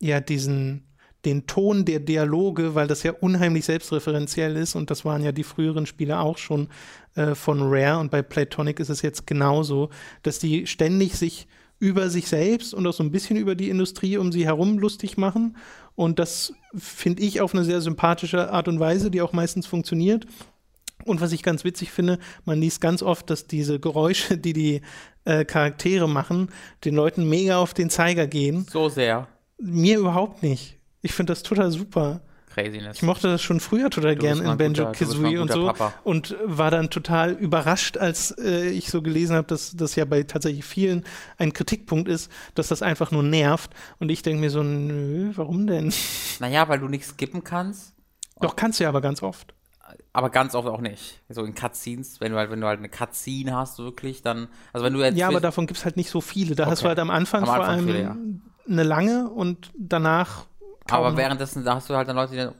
ja, diesen, den Ton der Dialoge, weil das ja unheimlich selbstreferenziell ist und das waren ja die früheren Spiele auch schon äh, von Rare und bei Platonic ist es jetzt genauso, dass die ständig sich über sich selbst und auch so ein bisschen über die Industrie um sie herum lustig machen und das finde ich auf eine sehr sympathische Art und Weise, die auch meistens funktioniert. Und was ich ganz witzig finde, man liest ganz oft, dass diese Geräusche, die die äh, Charaktere machen, den Leuten mega auf den Zeiger gehen. So sehr. Mir überhaupt nicht. Ich finde das total super. Craziness. Ich mochte das schon früher total gern in Banjo Kazooie und so Papa. und war dann total überrascht, als äh, ich so gelesen habe, dass das ja bei tatsächlich vielen ein Kritikpunkt ist, dass das einfach nur nervt. Und ich denke mir so, nö, warum denn? Naja, weil du nichts skippen kannst. Doch kannst du ja aber ganz oft aber ganz oft auch nicht. So in Cutscenes, wenn du halt, wenn du halt eine Cutscene hast, wirklich, dann, also wenn du jetzt. Ja, aber davon gibt es halt nicht so viele. Da okay. hast du halt am Anfang, am Anfang vor allem viele, ja. eine lange und danach. Aber noch. währenddessen hast du halt dann Leute, die dann.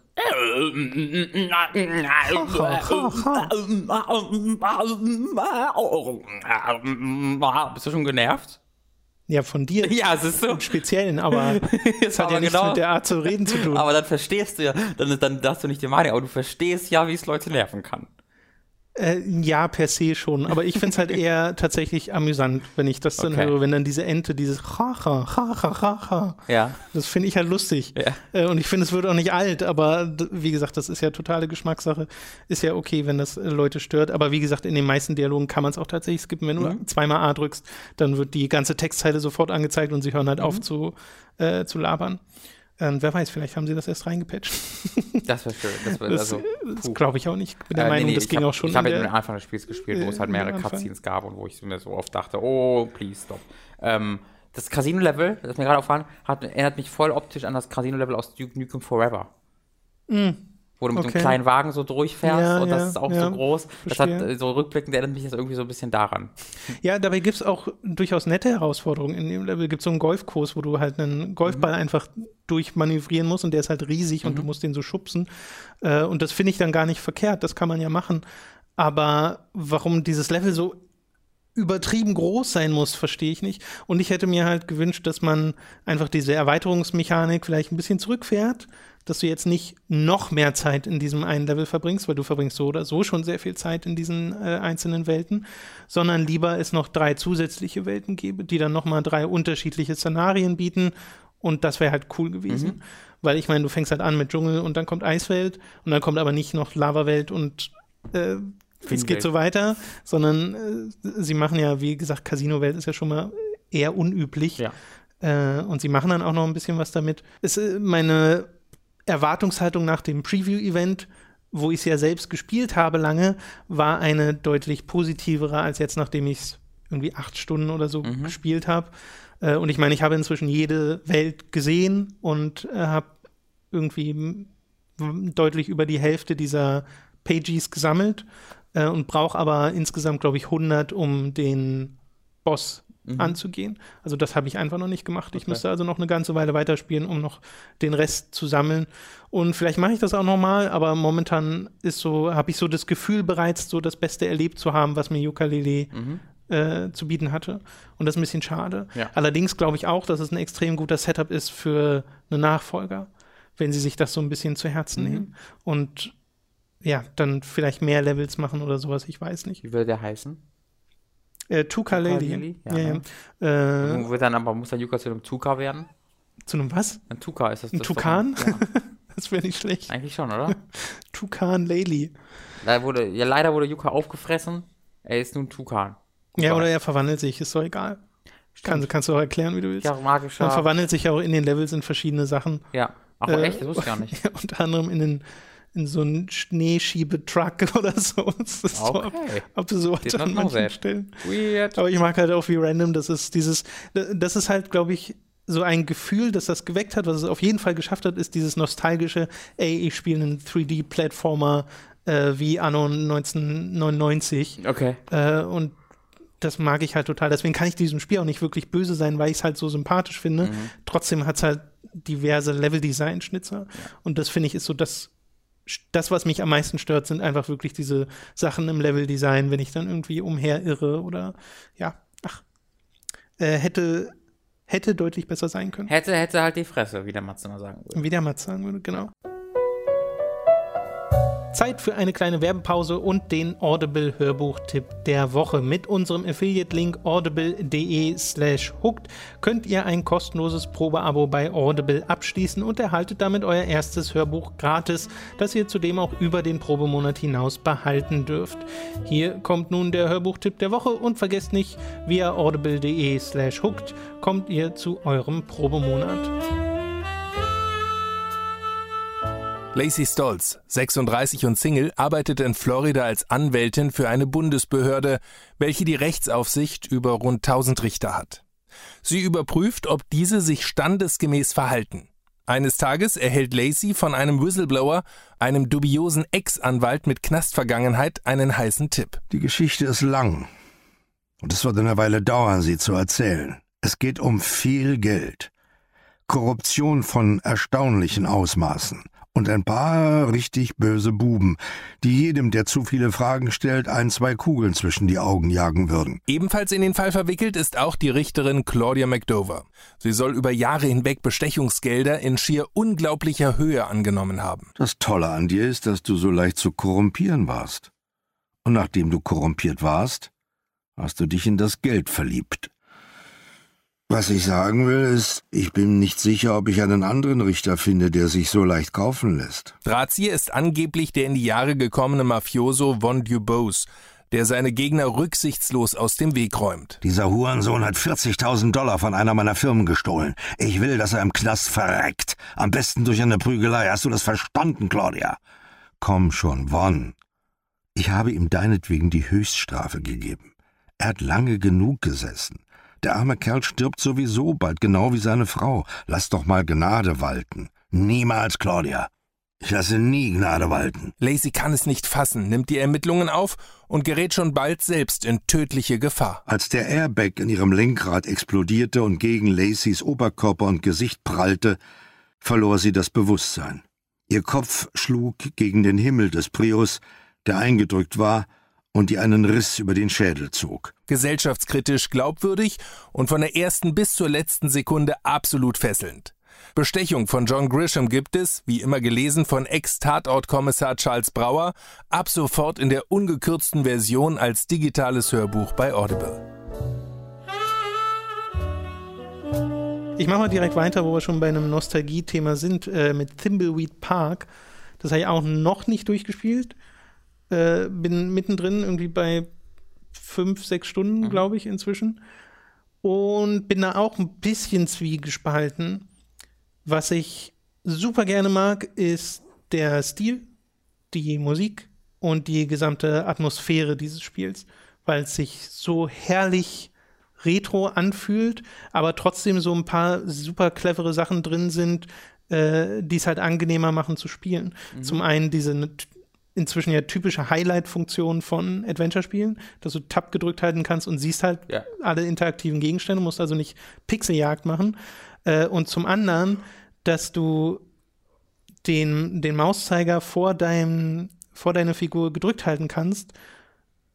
Bist du schon genervt? Ja, von dir. Ja, es ist so. Im Speziellen, aber es hat ja nichts genau. mit der Art zu reden zu tun. Aber dann verstehst du ja, dann, dann darfst du nicht die Meinung, aber du verstehst ja, wie es Leute nerven kann. Äh, ja, per se schon. Aber ich finde es halt eher tatsächlich amüsant, wenn ich das dann okay. höre, wenn dann diese Ente, dieses Chacha, Chacha, Chacha. Ja. Das finde ich halt lustig. Ja. Äh, und ich finde, es wird auch nicht alt, aber wie gesagt, das ist ja totale Geschmackssache. Ist ja okay, wenn das äh, Leute stört. Aber wie gesagt, in den meisten Dialogen kann man es auch tatsächlich skippen. Wenn mhm. du zweimal A drückst, dann wird die ganze Textzeile sofort angezeigt und sie hören halt mhm. auf zu, äh, zu labern. Ähm, wer weiß, vielleicht haben sie das erst reingepatcht. das wäre schön. Das, wär, das, also, das glaube ich auch nicht. Ich bin der äh, Meinung, nee, nee, das ging hab, auch schon. Ich habe ja den Anfang des Spiels gespielt, wo es halt mehrere Cutscenes gab und wo ich mir so oft dachte, oh, please stop. Ähm, das Casino-Level, das mir gerade aufgefallen hat, erinnert mich voll optisch an das Casino-Level aus Duke Nukem Forever. Mhm wo du mit okay. einem kleinen Wagen so durchfährst ja, und das ja, ist auch ja, so groß. Das hat äh, so rückblickend erinnert mich das irgendwie so ein bisschen daran. Ja, dabei gibt es auch durchaus nette Herausforderungen. In dem Level gibt es so einen Golfkurs, wo du halt einen Golfball mhm. einfach durchmanövrieren musst und der ist halt riesig mhm. und du mhm. musst den so schubsen. Äh, und das finde ich dann gar nicht verkehrt, das kann man ja machen. Aber warum dieses Level so übertrieben groß sein muss, verstehe ich nicht. Und ich hätte mir halt gewünscht, dass man einfach diese Erweiterungsmechanik vielleicht ein bisschen zurückfährt dass du jetzt nicht noch mehr Zeit in diesem einen Level verbringst, weil du verbringst so oder so schon sehr viel Zeit in diesen äh, einzelnen Welten, sondern lieber es noch drei zusätzliche Welten gäbe, die dann nochmal drei unterschiedliche Szenarien bieten und das wäre halt cool gewesen. Mhm. Weil ich meine, du fängst halt an mit Dschungel und dann kommt Eiswelt und dann kommt aber nicht noch Lavawelt und äh, es geht so weiter, sondern äh, sie machen ja, wie gesagt, Casino-Welt ist ja schon mal eher unüblich. Ja. Äh, und sie machen dann auch noch ein bisschen was damit. Es, äh, meine Erwartungshaltung nach dem Preview-Event, wo ich es ja selbst gespielt habe lange, war eine deutlich positivere, als jetzt, nachdem ich es irgendwie acht Stunden oder so mhm. gespielt habe. Äh, und ich meine, ich habe inzwischen jede Welt gesehen und äh, habe irgendwie deutlich über die Hälfte dieser Pages gesammelt äh, und brauche aber insgesamt, glaube ich, 100, um den Boss anzugehen. Also das habe ich einfach noch nicht gemacht. Ich Okay. müsste also noch eine ganze Weile weiterspielen, um noch den Rest zu sammeln. Und vielleicht mache ich das auch nochmal, aber momentan ist so, habe ich so das Gefühl bereits so das Beste erlebt zu haben, was mir Ukulele äh, zu bieten hatte. Und das ist ein bisschen schade. Ja. Allerdings glaube ich auch, dass es ein extrem guter Setup ist für einen Nachfolger, wenn sie sich das so ein bisschen zu Herzen nehmen. Und ja, dann vielleicht mehr Levels machen oder sowas, ich weiß nicht. Wie würde der heißen? Äh, Tukalele. Tukalele? Ja, Ja, ja. ne? Äh, Wird dann aber, muss der Yuka zu einem Tuka werden? zu einem was? Ein Tuka ist das. Ein das Tukan? Ja, Das wäre nicht schlecht. eigentlich schon, oder? Tukan. Da wurde, ja, leider wurde Yuka aufgefressen. Er ist nun Tukan. Ja, oder er verwandelt sich, ist doch egal. Kann, kannst du auch erklären, wie du willst. Ja, magischer. Man verwandelt sich ja auch in den Levels in verschiedene Sachen. Ja. Ach, Äh, echt? Das wusste ich gar nicht. Unter anderem in, den, in so einen Schneeschiebetruck oder so. Das ist Okay. so not an manchen. Stellen. Weird. Aber ich mag halt auch, wie random das ist. Dieses, das ist halt, glaube ich, so ein Gefühl, das das geweckt hat, was es auf jeden Fall geschafft hat, ist dieses nostalgische, ey, ich spiele einen 3D-Plattformer äh, wie Anno 1999. Okay. Äh, und das mag ich halt total. Deswegen kann ich diesem Spiel auch nicht wirklich böse sein, weil ich es halt so sympathisch finde. Trotzdem hat es halt diverse Level-Design-Schnitzer. Und das finde ich ist so das, das, was mich am meisten stört, sind einfach wirklich diese Sachen im Level-Design, wenn ich dann irgendwie umherirre oder ja, ach, äh, hätte, hätte deutlich besser sein können. Hätte, hätte halt die Fresse, wie der Matze mal sagen würde. Wie der Mats sagen würde, genau. Zeit für eine kleine Werbepause und den Audible-Hörbuchtipp der Woche. Mit unserem Affiliate-Link audible.de slash hooked könnt ihr ein kostenloses Probeabo bei Audible abschließen und erhaltet damit euer erstes Hörbuch gratis, das ihr zudem auch über den Probemonat hinaus behalten dürft. Hier kommt nun der Hörbuchtipp der Woche und vergesst nicht, via audible.de slash hooked kommt ihr zu eurem Probemonat. Lacey Stolz, 36 und Single, arbeitet in Florida als Anwältin für eine Bundesbehörde, welche die Rechtsaufsicht über rund 1000 Richter hat. Sie überprüft, ob diese sich standesgemäß verhalten. Eines Tages erhält Lacey von einem Whistleblower, einem dubiosen Ex-Anwalt mit Knastvergangenheit, einen heißen Tipp. Die Geschichte ist lang. Und es wird eine Weile dauern, sie zu erzählen. Es geht um viel Geld. Korruption von erstaunlichen Ausmaßen. Und ein paar richtig böse Buben, die jedem, der zu viele Fragen stellt, ein, zwei Kugeln zwischen die Augen jagen würden. Ebenfalls in den Fall verwickelt ist auch die Richterin Claudia McDover. Sie soll über Jahre hinweg Bestechungsgelder in schier unglaublicher Höhe angenommen haben. Das Tolle an dir ist, dass du so leicht zu korrumpieren warst. Und nachdem du korrumpiert warst, hast du dich in das Geld verliebt. Was ich sagen will, ist, ich bin nicht sicher, ob ich einen anderen Richter finde, der sich so leicht kaufen lässt. Drahtzieher ist angeblich der in die Jahre gekommene Mafioso Von Dubose, der seine Gegner rücksichtslos aus dem Weg räumt. Dieser Hurensohn hat 40.000 Dollar von einer meiner Firmen gestohlen. Ich will, dass er im Knast verreckt. Am besten durch eine Prügelei. Hast du das verstanden, Claudia? Komm schon, Von. Ich habe ihm deinetwegen die Höchststrafe gegeben. Er hat lange genug gesessen. Der arme Kerl stirbt sowieso bald, genau wie seine Frau. Lass doch mal Gnade walten. Niemals, Claudia. Ich lasse nie Gnade walten. Lacey kann es nicht fassen, nimmt die Ermittlungen auf und gerät schon bald selbst in tödliche Gefahr. Als der Airbag in ihrem Lenkrad explodierte und gegen Lacys Oberkörper und Gesicht prallte, verlor sie das Bewusstsein. Ihr Kopf schlug gegen den Himmel des Prius, der eingedrückt war und ihr einen Riss über den Schädel zog. Gesellschaftskritisch glaubwürdig und von der ersten bis zur letzten Sekunde absolut fesselnd. Bestechung von John Grisham gibt es, wie immer gelesen von Ex-Tatort-Kommissar Charles Brauer, ab sofort in der ungekürzten Version als digitales Hörbuch bei Audible. Ich mache mal direkt weiter, wo wir schon bei einem Nostalgie-Thema sind, äh, mit Thimbleweed Park. Das habe ich auch noch nicht durchgespielt. Äh, bin mittendrin, irgendwie bei fünf, sechs Stunden, glaube ich, inzwischen. Und bin da auch ein bisschen zwiegespalten. Was ich super gerne mag, ist der Stil, die Musik und die gesamte Atmosphäre dieses Spiels, weil es sich so herrlich retro anfühlt, aber trotzdem so ein paar super clevere Sachen drin sind, äh, die es halt angenehmer machen zu spielen. Zum einen diese inzwischen ja typische Highlight-Funktion von Adventure-Spielen, dass du Tab gedrückt halten kannst und siehst halt Ja. alle interaktiven Gegenstände, musst also nicht Pixeljagd machen. Äh, und zum anderen, dass du den, den Mauszeiger vor, deinem, vor deiner Figur gedrückt halten kannst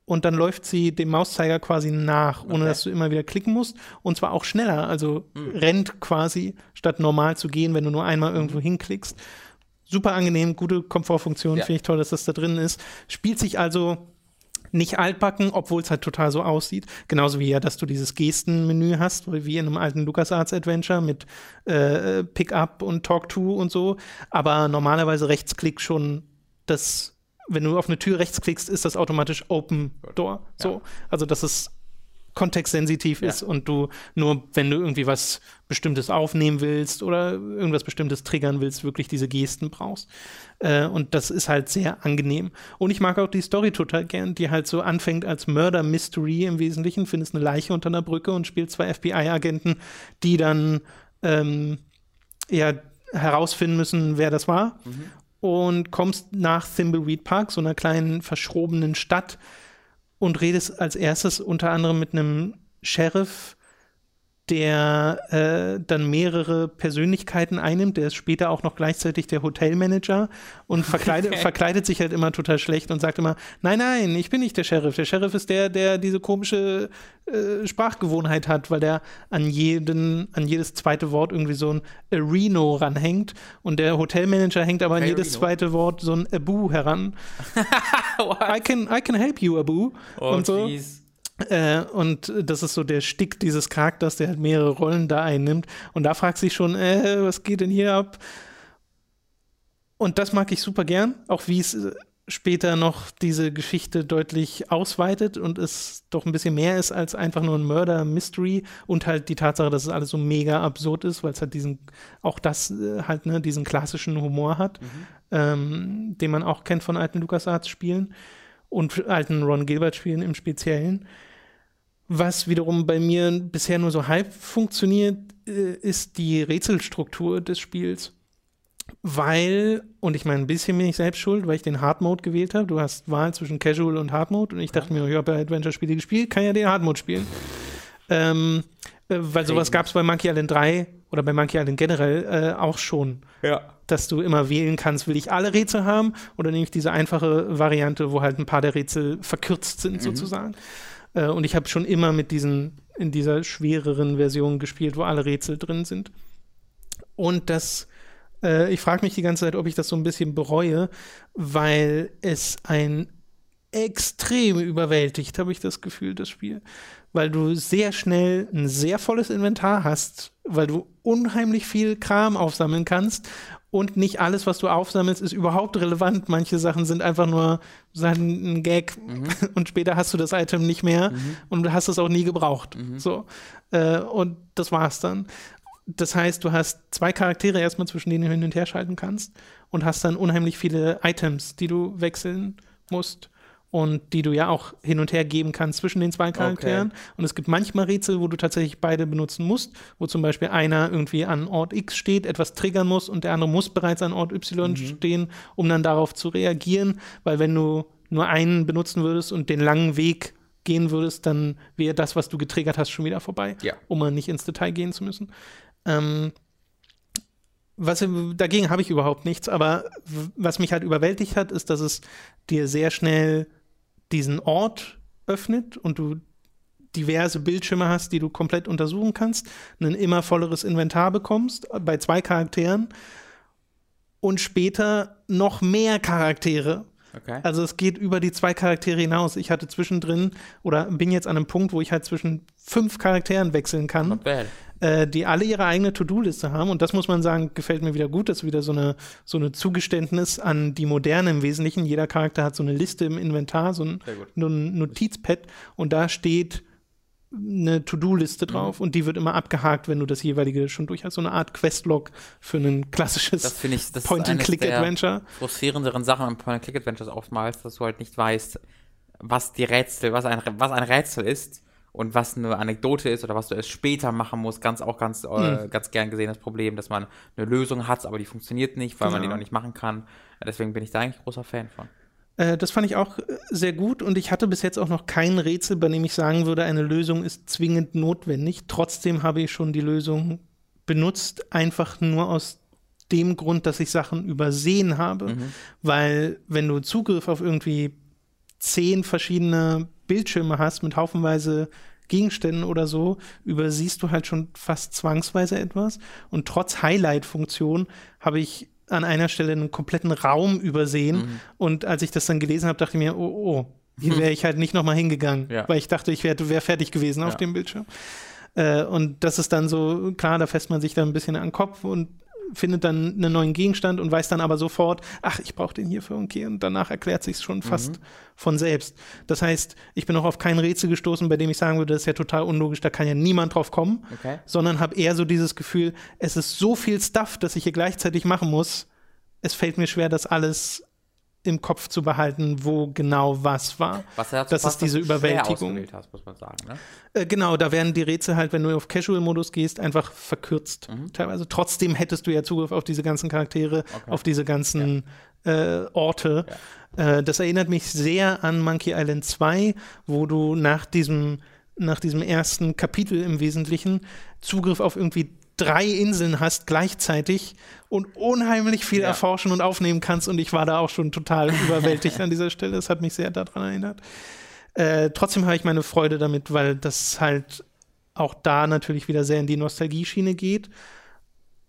und dann läuft sie dem Mauszeiger quasi nach, ohne Okay. dass du immer wieder klicken musst. Und zwar auch schneller, also rennt quasi, statt normal zu gehen, wenn du nur einmal irgendwo hinklickst. Super angenehm, gute Komfortfunktion, Ja. finde ich toll, dass das da drin ist. Spielt sich also nicht altbacken, obwohl es halt total so aussieht. Genauso wie ja, dass du dieses Gestenmenü hast, wie in einem alten LucasArts Adventure mit äh, Pick-up und Talk-to und so. Aber normalerweise Rechtsklick schon das, wenn du auf eine Tür rechts klickst, ist das automatisch Open Door. So. Also, dass es kontextsensitiv ist und du nur, wenn du irgendwie was Bestimmtes aufnehmen willst oder irgendwas Bestimmtes triggern willst, wirklich diese Gesten brauchst. Äh, und das ist halt sehr angenehm. Und ich mag auch die Story total gern, die halt so anfängt als Murder Mystery im Wesentlichen, findest eine Leiche unter einer Brücke und spielst zwei FBI-Agenten, die dann ähm, ja herausfinden müssen, wer das war. Und kommst nach Thimbleweed Park, so einer kleinen verschrobenen Stadt, und redest als erstes unter anderem mit einem Sheriff, der äh, dann mehrere Persönlichkeiten einnimmt. Der ist später auch noch gleichzeitig der Hotelmanager und verkleidet, verkleidet sich halt immer total schlecht und sagt immer, nein, nein, ich bin nicht der Sheriff. Der Sheriff ist der, der diese komische äh, Sprachgewohnheit hat, weil der an jeden, an jedes zweite Wort irgendwie so ein Reno ranhängt und der Hotelmanager hängt aber an Okay, jedes Reno. zweite Wort so ein Abu heran. I can, I can help you, Abu. Oh, und so. jeez. Äh, und das ist so der Stick dieses Charakters, der halt mehrere Rollen da einnimmt. Und da fragt sich schon, äh, was geht denn hier ab? Und das mag ich super gern, auch wie es äh, später noch diese Geschichte deutlich ausweitet und es doch ein bisschen mehr ist als einfach nur ein Murder-Mystery und halt die Tatsache, dass es alles so mega absurd ist, weil es halt diesen, auch das äh, halt, ne, diesen klassischen Humor hat, ähm, den man auch kennt von alten LucasArts-Spielen und alten Ron Gilbert-Spielen im Speziellen. Was wiederum bei mir bisher nur so halb funktioniert, äh, ist die Rätselstruktur des Spiels. Weil, und ich meine, ein bisschen bin ich selbst schuld, weil ich den Hard Mode gewählt habe. Du hast Wahl zwischen Casual und Hard Mode und ich dachte mir, ich habe ja Adventure-Spiele gespielt, kann ja den Hard Mode spielen. Ähm, äh, weil sowas gab es bei Monkey Island 3 oder bei Monkey Island generell äh, auch schon Ja. dass du immer wählen kannst, will ich alle Rätsel haben oder nehme ich diese einfache Variante, wo halt ein paar der Rätsel verkürzt sind sozusagen. Äh, und ich habe schon immer mit diesen, in dieser schwereren Version gespielt, wo alle Rätsel drin sind. Und das, äh, ich frage mich die ganze Zeit, ob ich das so ein bisschen bereue, weil es ein extrem überwältigt, habe ich das Gefühl, das Spiel. Weil du sehr schnell ein sehr volles Inventar hast, weil du unheimlich viel Kram aufsammeln kannst und nicht alles, was du aufsammelst, ist überhaupt relevant. Manche Sachen sind einfach nur Sachen, ein Gag und später hast du das Item nicht mehr und du hast es auch nie gebraucht. So. Äh, und das war's dann. Das heißt, du hast zwei Charaktere erstmal, zwischen denen du hin und her schalten kannst und hast dann unheimlich viele Items, die du wechseln musst und die du ja auch hin und her geben kannst zwischen den zwei Charakteren. Und es gibt manchmal Rätsel, wo du tatsächlich beide benutzen musst, wo zum Beispiel einer irgendwie an Ort X steht, etwas triggern muss und der andere muss bereits an Ort Y stehen, um dann darauf zu reagieren, weil wenn du nur einen benutzen würdest und den langen Weg gehen würdest, dann wäre das, was du getriggert hast, schon wieder vorbei, Ja. um mal nicht ins Detail gehen zu müssen. Ähm, was dagegen habe ich überhaupt nichts, aber was mich halt überwältigt hat, ist, dass es dir sehr schnell diesen Ort öffnet und du diverse Bildschirme hast, die du komplett untersuchen kannst, ein immer volleres Inventar bekommst bei zwei Charakteren und später noch mehr Charaktere. Okay. Also es geht über die zwei Charaktere hinaus. Ich hatte zwischendrin oder bin jetzt an einem Punkt, wo ich halt zwischen fünf Charakteren wechseln kann Not bad. Äh, die alle ihre eigene To-Do-Liste haben. Und das muss man sagen, gefällt mir wieder gut. Das ist wieder so eine, so eine Zugeständnis an die Moderne im Wesentlichen. Jeder Charakter hat so eine Liste im Inventar, so ein, so ein Notizpad. Und da steht eine To-Do-Liste Mhm. drauf und die wird immer abgehakt, wenn du das jeweilige schon durch hast. So eine Art Questlog für ein klassisches Point-and-Click-Adventure. der frustrierenderen Sachen an Point-and-Click-Adventures oftmals, dass du halt nicht weißt, was die Rätsel, was ein, was ein Rätsel ist und was eine Anekdote ist oder was du erst später machen musst. Ganz auch ganz, äh, Hm. ganz gern gesehen das Problem, dass man eine Lösung hat, aber die funktioniert nicht, weil man die Genau. noch nicht machen kann. Deswegen bin ich da eigentlich großer Fan von. Äh, das fand ich auch äh, sehr gut und ich hatte bis jetzt auch noch kein Rätsel, bei dem ich sagen würde, eine Lösung ist zwingend notwendig. Trotzdem habe ich schon die Lösung benutzt, einfach nur aus dem Grund, dass ich Sachen übersehen habe. Mhm. Weil wenn du Zugriff auf irgendwie zehn verschiedene Bildschirme hast mit haufenweise Gegenständen oder so, übersiehst du halt schon fast zwangsweise etwas. Und trotz Highlight-Funktion habe ich an einer Stelle einen kompletten Raum übersehen. Mhm. Und als ich das dann gelesen habe, dachte ich mir, oh, oh, hier wäre ich halt nicht nochmal hingegangen, Ja. weil ich dachte, ich wäre wär fertig gewesen auf Ja. dem Bildschirm. Äh, und das ist dann so, klar, da fässt man sich dann ein bisschen an den Kopf und findet dann einen neuen Gegenstand und weiß dann aber sofort, ach, ich brauche den hierfür, okay, und danach erklärt sich schon fast von selbst. Das heißt, ich bin auch auf kein Rätsel gestoßen, bei dem ich sagen würde, das ist ja total unlogisch, da kann ja niemand drauf kommen, Okay. sondern habe eher so dieses Gefühl, es ist so viel Stuff, das ich hier gleichzeitig machen muss, es fällt mir schwer, das alles im Kopf zu behalten, wo genau was war. Was dazu Das passt, ist diese dass du schwer Überwältigung. hast, muss man sagen. Ne? Äh, genau, da werden die Rätsel halt, wenn du auf Casual-Modus gehst, einfach verkürzt. Mhm. Teilweise. Trotzdem hättest du ja Zugriff auf diese ganzen Charaktere, auf diese ganzen äh, Orte. Äh, das erinnert mich sehr an Monkey Island 2, wo du nach diesem, nach diesem ersten Kapitel im Wesentlichen Zugriff auf irgendwie drei Inseln hast gleichzeitig und unheimlich viel Ja. erforschen und aufnehmen kannst. Und ich war da auch schon total überwältigt an dieser Stelle. Das hat mich sehr daran erinnert. Äh, trotzdem habe ich meine Freude damit, weil das halt auch da natürlich wieder sehr in die Nostalgie-Schiene geht,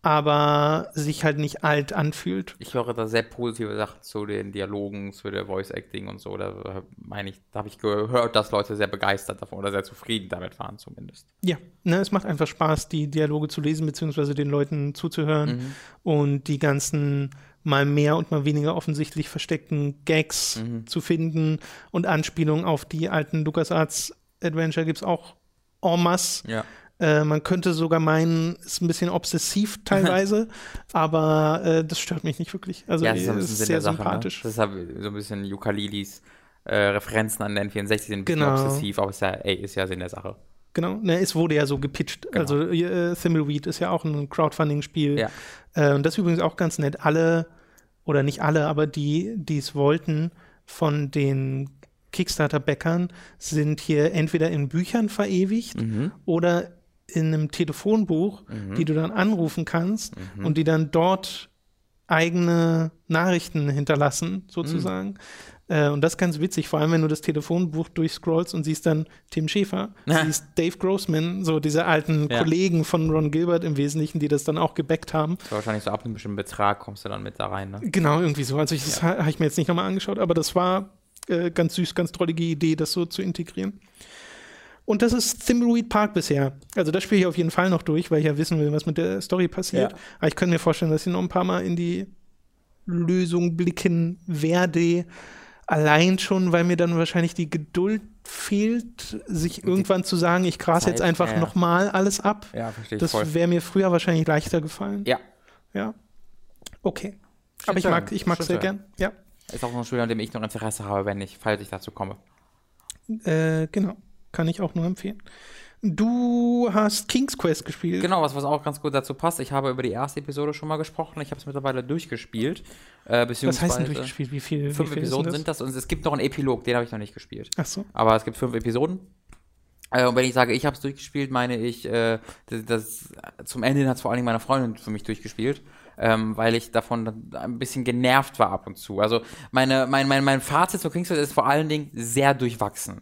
aber sich halt nicht alt anfühlt. Ich höre da sehr positive Sachen zu den Dialogen, zu der Voice Acting und so. Da äh, meine ich, da habe ich gehört, dass Leute sehr begeistert davon oder sehr zufrieden damit waren, zumindest. Ja, ne, es macht einfach Spaß, die Dialoge zu lesen, beziehungsweise den Leuten zuzuhören und die ganzen mal mehr und mal weniger offensichtlich versteckten Gags zu finden und Anspielungen auf die alten LucasArts Adventure gibt es auch en masse. Ja. Äh, man könnte sogar meinen, ist ein bisschen obsessiv teilweise, aber äh, das stört mich nicht wirklich. Also ja, das ist, ein bisschen ist sehr Sache, sympathisch. Ne? Das ist halt so ein bisschen Ukalilis äh, Referenzen an den 64 sind ein bisschen Genau. obsessiv, aber ist ja, ey, ist ja Sinn der Sache. Genau, ne, es wurde ja so gepitcht. Also äh, Thimbleweed ist ja auch ein Crowdfunding-Spiel. Ja. Äh, und das ist übrigens auch ganz nett. Alle, oder nicht alle, aber die, die es wollten, von den Kickstarter-Bäckern, sind hier entweder in Büchern verewigt oder in einem Telefonbuch, die du dann anrufen kannst und die dann dort eigene Nachrichten hinterlassen, sozusagen. Äh, und das ist ganz witzig, vor allem wenn du das Telefonbuch durchscrollst und siehst dann Tim Schäfer, siehst Dave Grossman, so diese alten Ja. Kollegen von Ron Gilbert im Wesentlichen, die das dann auch gebackt haben. Wahrscheinlich so ab einem bestimmten Betrag kommst du dann mit da rein, ne? Genau, irgendwie so. Also ich, das ha- habe ich mir jetzt nicht nochmal angeschaut, aber das war äh, ganz süß, ganz drollige Idee, das so zu integrieren. Und das ist Thimbleweed Park bisher. Also das spiele ich auf jeden Fall noch durch, weil ich ja wissen will, was mit der Story passiert. Ja. Aber ich könnte mir vorstellen, dass ich noch ein paar Mal in die Lösung blicken werde. Allein schon, weil mir dann wahrscheinlich die Geduld fehlt, sich irgendwann zu sagen, ich gras Zeit, jetzt einfach ja. nochmal alles ab. Ja, verstehe ich Das wäre mir früher wahrscheinlich leichter gefallen. Ja, Ja. Okay. Aber ich zu mag, ich mag Schön sehr gern. Ja. ist auch ein Spiel, an dem ich noch Interesse habe, wenn ich, falls ich dazu komme. Äh, genau. Kann ich auch nur empfehlen. Du hast King's Quest gespielt. Genau, was, was auch ganz gut dazu passt. Ich habe über die erste Episode schon mal gesprochen. Ich habe es mittlerweile durchgespielt. Äh, Was heißt denn durchgespielt? Wie viel? fünf wie viel Episoden ist sind das und es gibt noch einen Epilog, den habe ich noch nicht gespielt. Ach so. Aber es gibt fünf Episoden. Äh, und wenn ich sage, ich habe es durchgespielt, meine ich, äh, das, das zum Ende hat es vor allen Dingen meine Freundin für mich durchgespielt, ähm, weil ich davon ein bisschen genervt war ab und zu. Also meine, mein, mein, mein Fazit zu Kingsford ist vor allen Dingen sehr durchwachsen.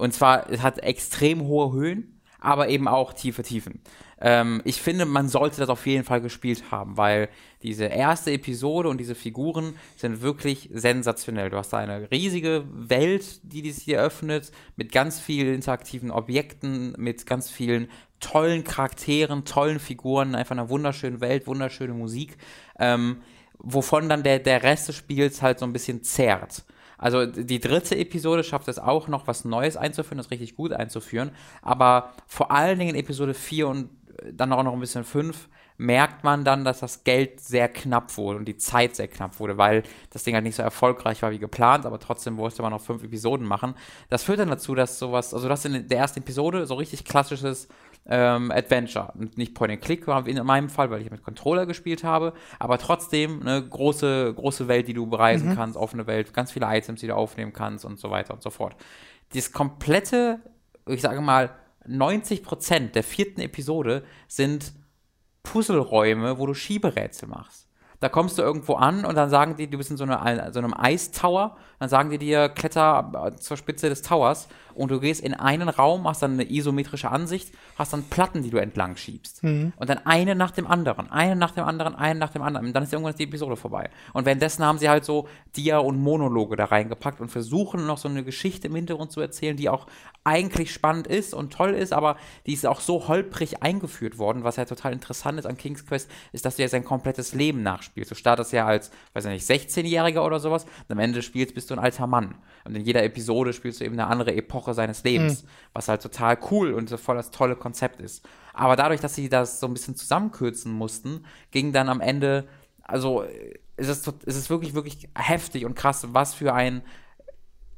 Und zwar, es hat extrem hohe Höhen, aber eben auch tiefe Tiefen. Ähm, ich finde, man sollte das auf jeden Fall gespielt haben, weil diese erste Episode und diese Figuren sind wirklich sensationell. Du hast da eine riesige Welt, die dies hier öffnet, mit ganz vielen interaktiven Objekten, mit ganz vielen tollen Charakteren, tollen Figuren, einfach einer wunderschönen Welt, wunderschöne Musik, ähm, wovon dann der, der Rest des Spiels halt so ein bisschen zerrt. Also die dritte Episode schafft es auch noch, was Neues einzuführen, das richtig gut einzuführen. Aber vor allen Dingen in Episode 4 und dann auch noch ein bisschen 5, merkt man dann, dass das Geld sehr knapp wurde und die Zeit sehr knapp wurde, weil das Ding halt nicht so erfolgreich war wie geplant, aber trotzdem musste man noch fünf Episoden machen. Das führt dann dazu, dass sowas, also das in der ersten Episode so richtig klassisches ähm, Adventure. Und nicht Point-and-Click war in meinem Fall, weil ich mit Controller gespielt habe, aber trotzdem eine große, große Welt, die du bereisen mhm. kannst, offene Welt, ganz viele Items, die du aufnehmen kannst und so weiter und so fort. Das komplette, ich sage mal, 90% der vierten Episode sind Puzzleräume, wo du Schieberätsel machst. Da kommst du irgendwo an und dann sagen die, du bist in so, eine, so einem Eistower, dann sagen die dir, kletter zur Spitze des Towers und du gehst in einen Raum, hast dann eine isometrische Ansicht, hast dann Platten, die du entlang schiebst. Mhm. Und dann eine nach dem anderen, eine nach dem anderen, eine nach dem anderen. Und dann ist irgendwann die Episode vorbei. Und währenddessen haben sie halt so Dia- und Monologe da reingepackt und versuchen noch so eine Geschichte im Hintergrund zu erzählen, die auch eigentlich spannend ist und toll ist, aber die ist auch so holprig eingeführt worden. Was ja total interessant ist an King's Quest, ist, dass du ja sein komplettes Leben nachspielst. Du startest ja als, weiß ich nicht, 16-Jähriger oder sowas und am Ende spielst, bist du ein alter Mann. Und in jeder Episode spielst du eben eine andere Epoche seines Lebens, mhm. was halt total cool und so voll das tolle Konzept ist. Aber dadurch, dass sie das so ein bisschen zusammenkürzen mussten, ging dann am Ende, also ist es, ist es wirklich, wirklich heftig und krass, was für ein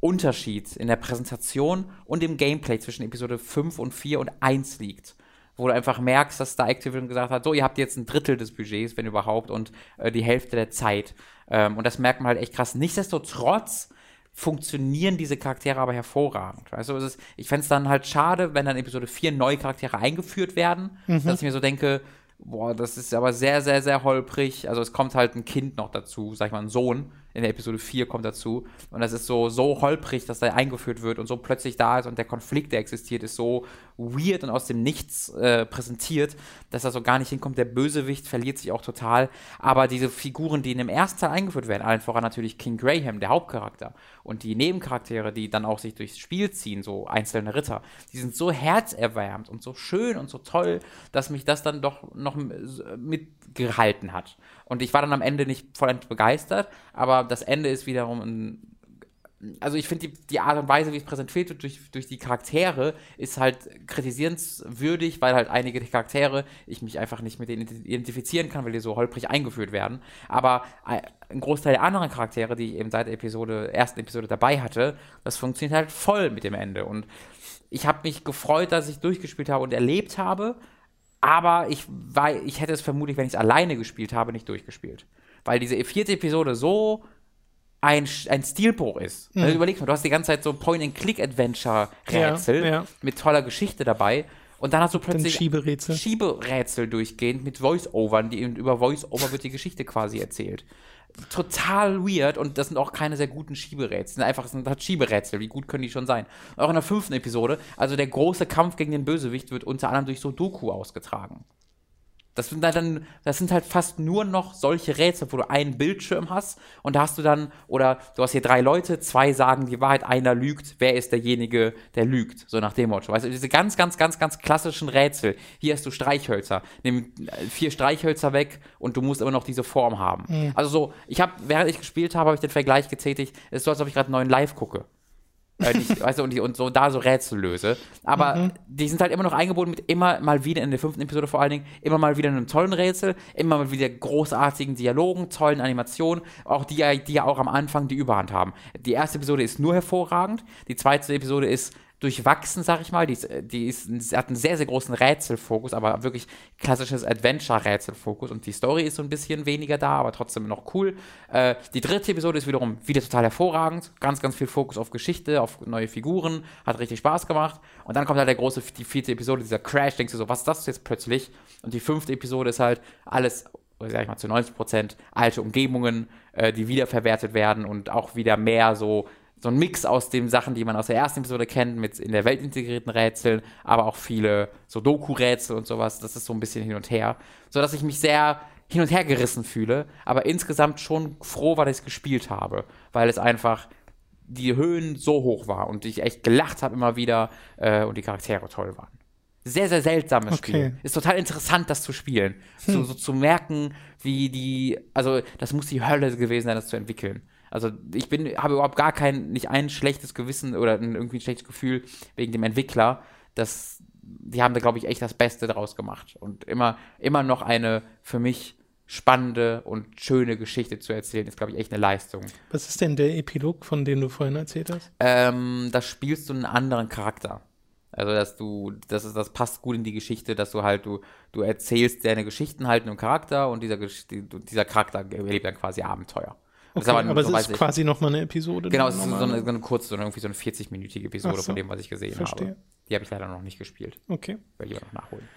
Unterschied in der Präsentation und im Gameplay zwischen Episode 5 und 4 und 1 liegt. Wo du einfach merkst, dass da Activision gesagt hat, so, ihr habt jetzt ein Drittel des Budgets, wenn überhaupt, und äh, die Hälfte der Zeit. Ähm, und das merkt man halt echt krass. Nichtsdestotrotz funktionieren diese Charaktere aber hervorragend. Also ist, ich fände es dann halt schade, wenn dann Episode 4 neue Charaktere eingeführt werden, mhm. dass ich mir so denke, boah, das ist aber sehr, sehr, sehr holprig. Also es kommt halt ein Kind noch dazu, sag ich mal, ein Sohn, in der Episode 4 kommt dazu. Und das ist so, so holprig, dass er eingeführt wird und so plötzlich da ist und der Konflikt, der existiert, ist so weird und aus dem Nichts äh, präsentiert, dass er so gar nicht hinkommt. Der Bösewicht verliert sich auch total. Aber diese Figuren, die in dem ersten Teil eingeführt werden, allen voran natürlich King Graham, der Hauptcharakter, und die Nebencharaktere, die dann auch sich durchs Spiel ziehen, so einzelne Ritter, die sind so herzerwärmend und so schön und so toll, dass mich das dann doch noch mitgehalten hat. Und ich war dann am Ende nicht vollends begeistert, aber das Ende ist wiederum ein also ich finde die, die Art und Weise, wie es präsentiert wird durch, durch die Charaktere, ist halt kritisierenswürdig, weil halt einige der Charaktere ich mich einfach nicht mit denen identifizieren kann, weil die so holprig eingeführt werden. Aber ein Großteil der anderen Charaktere, die ich eben seit der Episode, ersten Episode dabei hatte, das funktioniert halt voll mit dem Ende. Und ich habe mich gefreut, dass ich durchgespielt habe und erlebt habe, aber ich, war, ich hätte es vermutlich, wenn ich es alleine gespielt habe, nicht durchgespielt. Weil diese vierte Episode so ein, ein Stilbruch ist. Mhm. Also überleg mal, du hast die ganze Zeit so Point-and-Click-Adventure-Rätsel ja, ja. mit toller Geschichte dabei. Und dann hast du plötzlich Schieberätsel. Schieberätsel durchgehend mit Voice-Overn, die über Voice-Over wird die Geschichte quasi erzählt total weird und das sind auch keine sehr guten Schieberätsel. Einfach sind halt Schieberätsel. Wie gut können die schon sein? auch in der fünften Episode, also der große Kampf gegen den Bösewicht wird unter anderem durch Sudoku ausgetragen. Das sind halt dann, das sind halt fast nur noch solche Rätsel, wo du einen Bildschirm hast und da hast du dann, oder du hast hier drei Leute, zwei sagen die Wahrheit, einer lügt, wer ist derjenige, der lügt? So nach dem Motto. Weißt du, diese ganz, ganz, ganz, ganz klassischen Rätsel. Hier hast du Streichhölzer. Nimm vier Streichhölzer weg und du musst immer noch diese Form haben. Mhm. Also so, ich habe, während ich gespielt habe, habe ich den Vergleich getätigt, es ist so, als ob ich gerade einen neuen Live gucke äh, nicht, weißt du, und, die, und so da so Rätsel löse. Aber mhm. die sind halt immer noch eingebunden mit immer mal wieder in der fünften Episode vor allen Dingen, immer mal wieder einem tollen Rätsel, immer mal wieder großartigen Dialogen, tollen Animationen, auch die, die ja auch am Anfang die Überhand haben. Die erste Episode ist nur hervorragend, die zweite Episode ist durchwachsen, sag ich mal. Die, ist, die ist, hat einen sehr, sehr großen Rätselfokus, aber wirklich klassisches Adventure-Rätselfokus. Und die Story ist so ein bisschen weniger da, aber trotzdem noch cool. Äh, die dritte Episode ist wiederum wieder total hervorragend. Ganz, ganz viel Fokus auf Geschichte, auf neue Figuren. Hat richtig Spaß gemacht. Und dann kommt halt der große, die vierte Episode, dieser Crash. Denkst du so, was ist das jetzt plötzlich? Und die fünfte Episode ist halt alles sag ich mal, zu 90 Prozent alte Umgebungen, äh, die wiederverwertet werden und auch wieder mehr so so ein Mix aus den Sachen, die man aus der ersten Episode kennt, mit in der Welt integrierten Rätseln, aber auch viele so Doku-Rätsel und sowas. Das ist so ein bisschen hin und her. So dass ich mich sehr hin und her gerissen fühle, aber insgesamt schon froh war, dass ich es gespielt habe, weil es einfach die Höhen so hoch war und ich echt gelacht habe immer wieder äh, und die Charaktere toll waren. Sehr, sehr seltsames okay. Spiel. Ist total interessant, das zu spielen. Hm. So, so zu merken, wie die, also das muss die Hölle gewesen sein, das zu entwickeln. Also ich bin, habe überhaupt gar kein, nicht ein schlechtes Gewissen oder ein, irgendwie ein schlechtes Gefühl wegen dem Entwickler. Das die haben da, glaube ich, echt das Beste draus gemacht. Und immer, immer noch eine für mich spannende und schöne Geschichte zu erzählen, ist, glaube ich, echt eine Leistung. Was ist denn der Epilog, von dem du vorhin erzählt hast? Ähm, da spielst du einen anderen Charakter. Also, dass du, das ist, das passt gut in die Geschichte, dass du halt, du, du erzählst deine Geschichten halt einem Charakter und dieser, dieser Charakter erlebt dann quasi Abenteuer. Okay, aber, aber so es ist quasi nochmal eine Episode. Genau, es ist so eine, so eine kurze, so eine, irgendwie so eine 40-minütige Episode so, von dem, was ich gesehen verstehe. habe. Die habe ich leider noch nicht gespielt. Okay. Will lieber noch nachholen.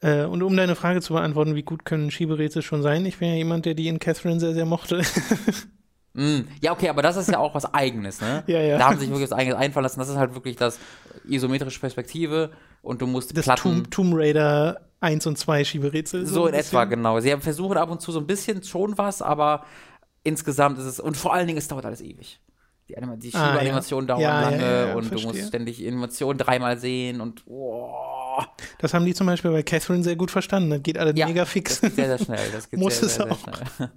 Äh, und um deine Frage zu beantworten, wie gut können Schieberätsel schon sein? Ich bin ja jemand, der die in Catherine sehr, sehr mochte. Mm, ja, okay, aber das ist ja auch was Eigenes, ne? ja, ja. Da haben sich wirklich was Eigenes einfallen lassen. Das ist halt wirklich das isometrische Perspektive und du musst das Platten... Tomb, Tomb Raider 1 und 2 Schieberätsel. So, so in etwa, genau. Sie haben versuchen ab und zu so ein bisschen schon was, aber insgesamt ist es, und vor allen Dingen, es dauert alles ewig. Die, Anima die Schiebeanimationen ah, ja. dauern ja, lange ja, und verstehe. du musst ständig Animationen dreimal sehen und oh. Das haben die zum Beispiel bei Catherine sehr gut verstanden. Das geht alles mega fix. Das geht sehr, sehr schnell. Das geht Muss sehr, es sehr, auch. Schnell.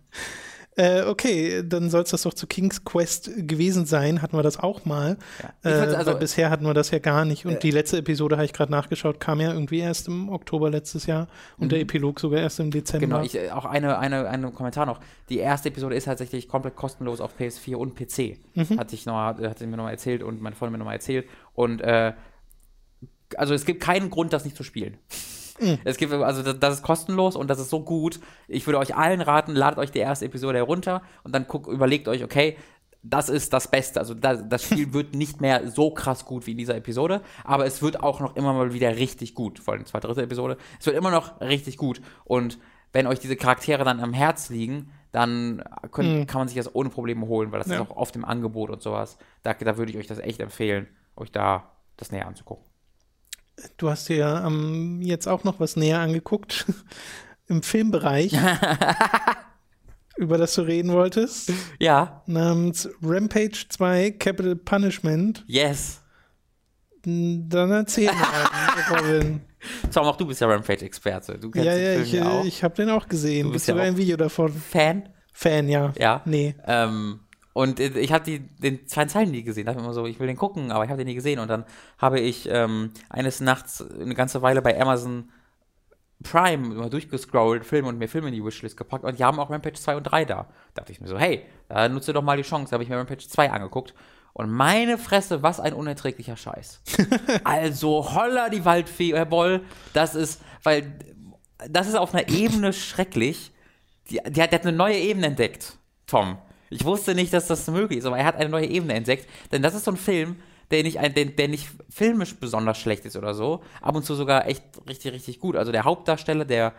Äh, okay, dann soll es das doch zu King's Quest gewesen sein. Hatten wir das auch mal. Ja. Äh, also, bisher hatten wir das ja gar nicht. Und äh, die letzte Episode habe ich gerade nachgeschaut, kam ja irgendwie erst im Oktober letztes Jahr und mhm. der Epilog sogar erst im Dezember. Genau, ich, äh, auch eine, eine, eine Kommentar noch. Die erste Episode ist tatsächlich komplett kostenlos auf PS4 und PC. Mhm. Hat, sich noch, hat sich mir nochmal erzählt und meine Freundin mir nochmal erzählt. Und äh, also es gibt keinen Grund, das nicht zu spielen. Mhm. Es gibt, also das, das, ist kostenlos und das ist so gut. Ich würde euch allen raten, ladet euch die erste Episode herunter und dann guckt, überlegt euch, okay, das ist das Beste. Also das, das Spiel wird nicht mehr so krass gut wie in dieser Episode, aber es wird auch noch immer mal wieder richtig gut. Vor allem zweite, dritte Episode. Es wird immer noch richtig gut. Und wenn euch diese Charaktere dann am Herz liegen, dann könnt, mhm. kann man sich das ohne Probleme holen, weil das ja. ist auch oft im Angebot und sowas. Da, da würde ich euch das echt empfehlen, euch da das näher anzugucken. Du hast dir ja ähm, jetzt auch noch was näher angeguckt im Filmbereich, über das du reden wolltest. Ja. Namens Rampage 2 Capital Punishment. Yes. Dann erzähl mal, Robin. Tom, auch du bist ja Rampage-Experte. Du kennst ja, ja, den Film ich, ja auch. ich habe den auch gesehen. Du bist sogar ja ein Video davon. Fan? Fan, ja. Ja. Nee. Ähm, und ich habe den zwei Zeilen nie gesehen. Da dachte ich immer so, ich will den gucken, aber ich habe den nie gesehen. Und dann habe ich ähm, eines Nachts eine ganze Weile bei Amazon Prime immer durchgescrollt, Filme und mir Filme in die Wishlist gepackt. Und die haben auch Rampage 2 und 3 da. Da dachte ich mir so, hey, da nutze doch mal die Chance. Da habe ich mir Rampage 2 angeguckt. Und meine Fresse, was ein unerträglicher Scheiß. also, holla die Waldfee, Herr Boll. Das ist, weil, das ist auf einer Ebene schrecklich. Die, die, hat, die hat eine neue Ebene entdeckt, Tom. Ich wusste nicht, dass das möglich ist, aber er hat eine neue Ebene entdeckt. Denn das ist so ein Film, der nicht, der, der nicht filmisch besonders schlecht ist oder so. Ab und zu sogar echt richtig, richtig gut. Also der Hauptdarsteller, der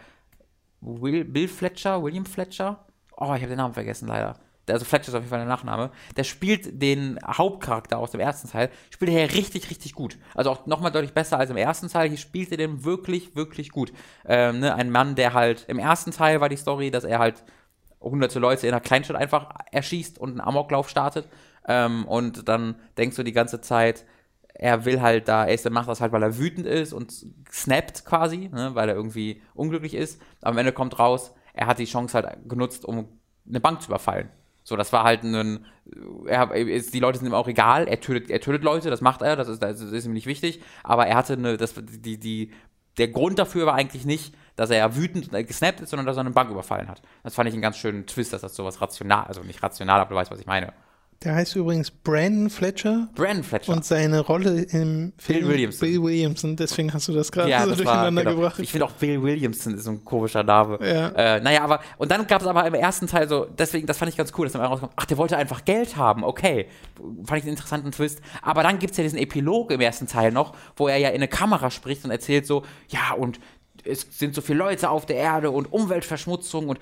Will, Bill Fletcher, William Fletcher. Oh, ich habe den Namen vergessen, leider. Also Fletcher ist auf jeden Fall der Nachname. Der spielt den Hauptcharakter aus dem ersten Teil, spielt er richtig, richtig gut. Also auch nochmal deutlich besser als im ersten Teil. Hier spielt er den wirklich, wirklich gut. Ähm, ne? Ein Mann, der halt, im ersten Teil war die Story, dass er halt hunderte Leute in einer Kleinstadt einfach erschießt und einen Amoklauf startet. Ähm, und dann denkst du die ganze Zeit, er will halt da, er macht das halt, weil er wütend ist und snappt quasi, ne, weil er irgendwie unglücklich ist. Am Ende kommt raus, er hat die Chance halt genutzt, um eine Bank zu überfallen. So, das war halt ein, er, ist, die Leute sind ihm auch egal, er tötet, er tötet Leute, das macht er, das ist, das ist ihm nicht wichtig, aber er hatte eine, das, die, die, der Grund dafür war eigentlich nicht, dass er wütend und gesnappt ist, sondern dass er eine Bank überfallen hat. Das fand ich einen ganz schönen Twist, dass das sowas rational, also nicht rational, aber du weißt, was ich meine. Der heißt übrigens Brandon Fletcher. Brandon Fletcher. Und seine Rolle im Film Bill Williamson. Bill Williamson, deswegen hast du das gerade ja, so das durcheinander war, genau. gebracht. Ich finde auch Bill Williamson ist so ein komischer Name. Ja. Äh, naja, aber, und dann gab es aber im ersten Teil so, deswegen, das fand ich ganz cool, dass dann rauskommt, ach, der wollte einfach Geld haben, okay. Fand ich einen interessanten Twist. Aber dann gibt es ja diesen Epilog im ersten Teil noch, wo er ja in eine Kamera spricht und erzählt so, ja, und es sind so viele Leute auf der Erde und Umweltverschmutzung und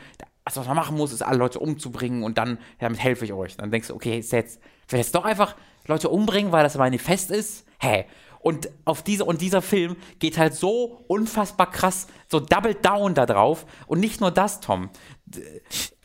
also, was man machen muss, ist alle Leute umzubringen und dann, damit helfe ich euch. Dann denkst du, okay, ist jetzt, will jetzt doch einfach Leute umbringen, weil das Manifest ist? Hä? Und auf diese, und dieser Film geht halt so unfassbar krass, so double down da drauf. Und nicht nur das, Tom.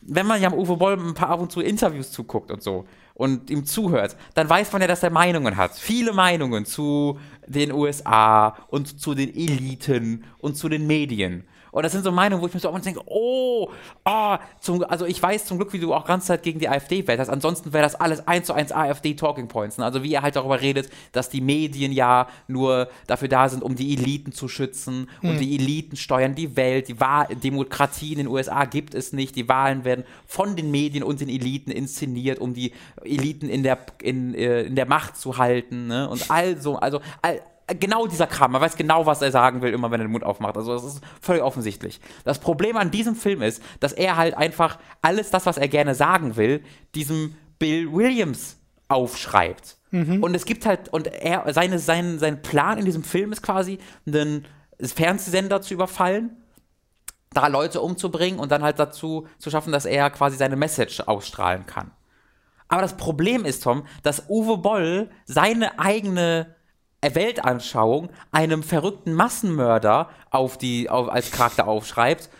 Wenn man ja am Uwe Boll ein paar ab und zu Interviews zuguckt und so und ihm zuhört, dann weiß man ja, dass er Meinungen hat. Viele Meinungen zu den USA und zu den Eliten und zu den Medien. Und das sind so Meinungen, wo ich mir so auch denke, oh, ah, zum, also ich weiß zum Glück, wie du auch ganze Zeit gegen die AfD wetterst. Ansonsten wäre das alles eins zu eins AfD-Talking Points. Ne? Also wie er halt darüber redet, dass die Medien ja nur dafür da sind, um die Eliten zu schützen und die Eliten steuern die Welt. Die Wahl Demokratie in den USA gibt es nicht. Die Wahlen werden von den Medien und den Eliten inszeniert, um die Eliten in der, in, äh, in der Macht zu halten. Ne? Und also, also all, genau dieser Kram. Man weiß genau, was er sagen will, immer wenn er den Mund aufmacht. Also das ist völlig offensichtlich. Das Problem an diesem Film ist, dass er halt einfach alles das, was er gerne sagen will, diesem Bill Williams aufschreibt. Und es gibt halt, und er, seine, sein, sein Plan in diesem Film ist quasi, einen Fernsehsender zu überfallen, da Leute umzubringen und dann halt dazu zu schaffen, dass er quasi seine Message ausstrahlen kann. Aber das Problem ist, Tom, dass Uwe Boll seine eigene Weltanschauung einem verrückten Massenmörder auf die, auf, als Charakter aufschreibt,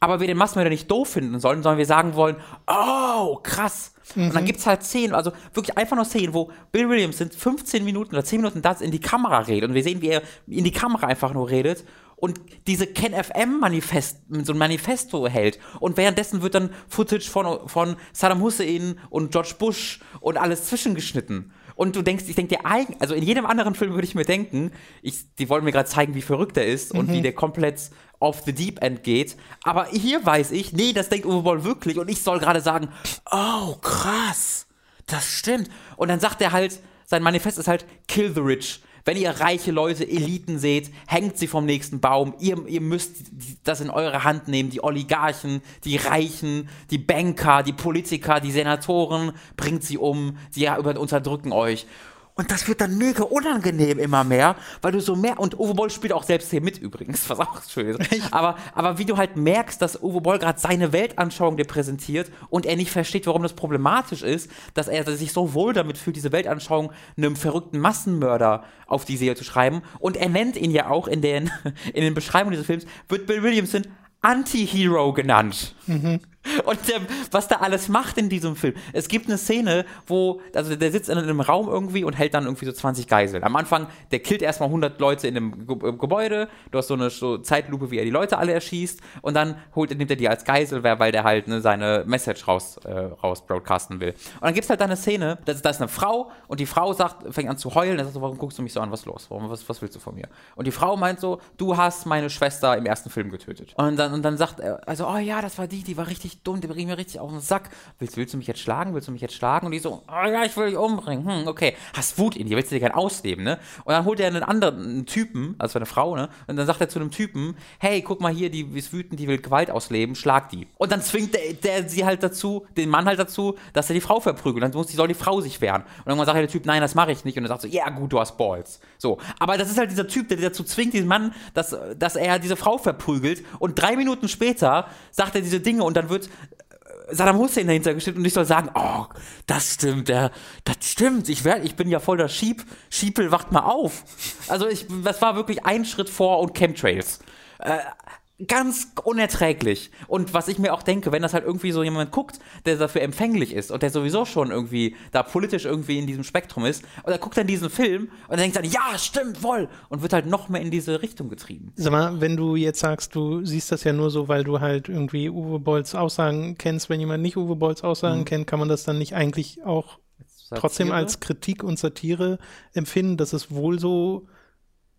aber wir den Massenmörder nicht doof finden sollen, sondern wir sagen wollen, oh, krass. Und dann gibt's halt Szenen, also wirklich einfach nur Szenen, wo Bill Williams sind 15 Minuten oder 10 Minuten da in die Kamera redet und wir sehen, wie er in die Kamera einfach nur redet und diese Ken FM Manifest, so ein Manifesto hält. Und währenddessen wird dann Footage von, von Saddam Hussein und George Bush und alles zwischengeschnitten. Und du denkst, ich denke dir eigentlich, also in jedem anderen Film würde ich mir denken, ich, die wollen mir gerade zeigen, wie verrückt er ist und wie der komplett off the deep end geht. Aber hier weiß ich, nee, das denkt Uwe Boll wirklich und ich soll gerade sagen, oh, krass, das stimmt. Und dann sagt er halt, sein Manifest ist halt, kill the rich. Wenn ihr reiche Leute, Eliten seht, hängt sie vom nächsten Baum. Ihr, ihr müsst das in eure Hand nehmen. Die Oligarchen, die Reichen, die Banker, die Politiker, die Senatoren, bringt sie um. Sie unterdrücken euch. Und das wird dann mega unangenehm immer mehr, weil du so mehr, und Uwe Boll spielt auch selbst hier mit übrigens, was auch schön ist. Aber, aber wie du halt merkst, dass Uwe Boll gerade seine Weltanschauung dir präsentiert und er nicht versteht, warum das problematisch ist, dass er sich so wohl damit fühlt, diese Weltanschauung einem verrückten Massenmörder auf die Seele zu schreiben. Und er nennt ihn ja auch in den, in den Beschreibungen dieses Films, wird Bill Williamson Anti-Hero genannt. Und ähm, was da alles macht in diesem Film. Es gibt eine Szene, wo, also der sitzt in einem Raum irgendwie und hält dann irgendwie so 20 Geiseln. Am Anfang, der killt erstmal 100 Leute in einem äh, Gebäude. Du hast so eine so Zeitlupe, wie er die Leute alle erschießt. Und dann holt, nimmt er die als Geisel, weil der halt ne, seine Message raus, äh, raus broadcasten will. Und dann gibt's halt da eine Szene, da ist, da ist eine Frau und die Frau sagt, fängt an zu heulen. Er sagt so, warum guckst du mich so an? Was ist los? Warum, was, was willst du von mir? Und die Frau meint so, du hast meine Schwester im ersten Film getötet. Und dann, und dann sagt er, also, oh ja, das war die, die war richtig dumm, die bringt mir richtig auf den Sack. Willst, willst du mich jetzt schlagen? Willst du mich jetzt schlagen? Und die so, oh ja, ich will dich umbringen. Hm, okay. Hast Wut in dir, willst du dir gern ausleben, ne? Und dann holt er einen anderen einen Typen, also eine Frau, ne? Und dann sagt er zu einem Typen, hey, guck mal hier, die ist wütend, die will Gewalt ausleben, schlag die. Und dann zwingt der, der sie halt dazu, den Mann halt dazu, dass er die Frau verprügelt. Dann muss die soll die Frau sich wehren. Und irgendwann sagt der Typ, nein, das mache ich nicht. Und er sagt so, ja gut, du hast Balls. So. Aber das ist halt dieser Typ, der dazu zwingt, diesen Mann, dass, dass er diese Frau verprügelt. Und drei Minuten später sagt er diese Dinge und dann wird Saddam Hussein dahinter gestellt und ich soll sagen, oh, das stimmt, der, das stimmt, ich, werd, ich bin ja voll der Schieb, Schiepel, wacht mal auf. Also ich, das war wirklich ein Schritt vor und Chemtrails. Äh, ganz unerträglich. Und was ich mir auch denke, wenn das halt irgendwie so jemand guckt, der dafür empfänglich ist und der sowieso schon irgendwie da politisch irgendwie in diesem Spektrum ist, und er guckt dann diesen Film und denkt dann, ja, stimmt, voll, und wird halt noch mehr in diese Richtung getrieben. Sag mal, wenn du jetzt sagst, du siehst das ja nur so, weil du halt irgendwie Uwe Bolls Aussagen kennst, wenn jemand nicht Uwe Bolls Aussagen kennt, kann man das dann nicht eigentlich auch trotzdem Satire? als Kritik und Satire empfinden, dass es wohl so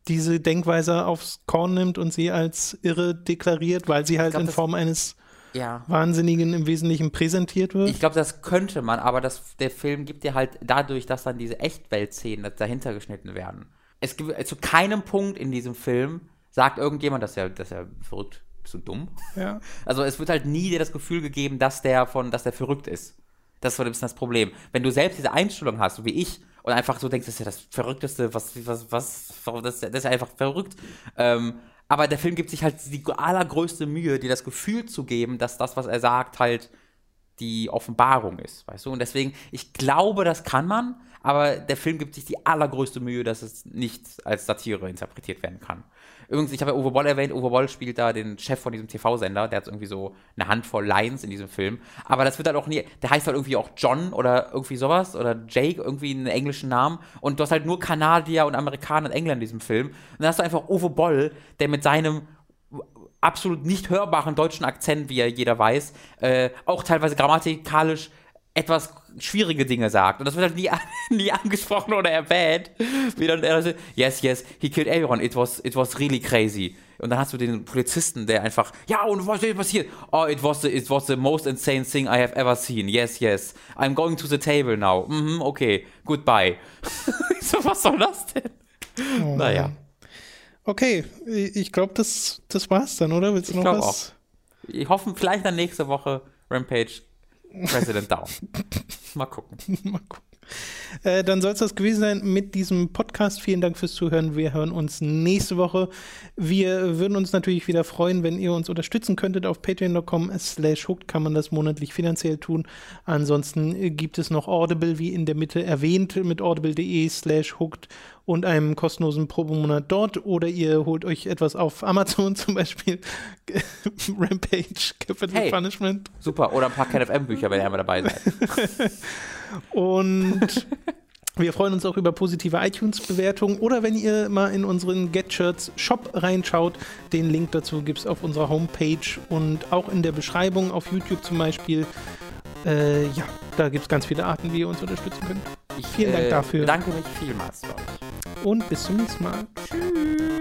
diese Denkweise aufs Korn nimmt und sie als irre deklariert, weil sie halt glaub, in Form eines Ja. Wahnsinnigen im Wesentlichen präsentiert wird. Ich glaube, das könnte man, aber das, der Film gibt dir halt dadurch, dass dann diese Echtweltszenen dahinter geschnitten werden. Es gibt zu keinem Punkt in diesem Film sagt irgendjemand, dass er, dass er verrückt, du dumm? ja. Also es wird halt nie dir das Gefühl gegeben, dass der von, dass der verrückt ist. Das ist so ein bisschen das Problem. Wenn du selbst diese Einstellung hast, so wie ich, und einfach so denkst, das ist ja das Verrückteste, was, was, was, das, das ist ja einfach verrückt. Ähm, aber der Film gibt sich halt die allergrößte Mühe, dir das Gefühl zu geben, dass das, was er sagt, halt die Offenbarung ist, weißt du? Und deswegen, ich glaube, das kann man, aber der Film gibt sich die allergrößte Mühe, dass es nicht als Satire interpretiert werden kann. Übrigens, ich habe ja Uwe Boll erwähnt, Uwe Boll spielt da den Chef von diesem TV-Sender, der hat irgendwie so eine Handvoll Lines in diesem Film, aber das wird halt auch nie, der heißt halt irgendwie auch John oder irgendwie sowas oder Jake, irgendwie einen englischen Namen. Und du hast halt nur Kanadier und Amerikaner und Engländer in diesem Film. Und dann hast du einfach Uwe Boll, der mit seinem absolut nicht hörbaren deutschen Akzent, wie ja jeder weiß, äh, auch teilweise grammatikalisch etwas schwierige Dinge sagt. Und das wird halt nie, nie angesprochen oder erwähnt. Wie dann er so, yes, yes, he killed everyone. It was, it was really crazy. Und dann hast du den Polizisten, der einfach, ja, und was ist passiert? Oh, it was, the, it was the most insane thing I have ever seen. Yes, yes. I'm going to the table now. Mhm, okay. Goodbye. so, was soll das denn? Oh, naja. Okay, ich glaube, das, das war's dann, oder? Willst du Ich noch glaube auch. was? Ich hoffe, vielleicht dann nächste Woche Rampage President Down. Mal gucken. Mal gucken. Äh, dann soll es das gewesen sein mit diesem Podcast. Vielen Dank fürs Zuhören. Wir hören uns nächste Woche. Wir würden uns natürlich wieder freuen, wenn ihr uns unterstützen könntet. Auf patreon.com slash hooked kann man das monatlich finanziell tun. Ansonsten gibt es noch Audible, wie in der Mitte erwähnt, mit audible.de slash hooked und einem kostenlosen Probemonat dort. Oder ihr holt euch etwas auf Amazon, zum Beispiel Rampage, Capital Hey. Punishment. Super. Oder ein paar KFM-Bücher, wenn ihr einmal dabei seid. Und wir freuen uns auch über positive iTunes-Bewertungen oder wenn ihr mal in unseren Get Shirts Shop reinschaut. Den Link dazu gibt es auf unserer Homepage und auch in der Beschreibung auf YouTube zum Beispiel. Äh, ja, da gibt es ganz viele Arten, wie ihr uns unterstützen könnt. Ich Vielen Dank äh, dafür. bedanke mich vielmals. Und bis zum nächsten Mal. Tschüss.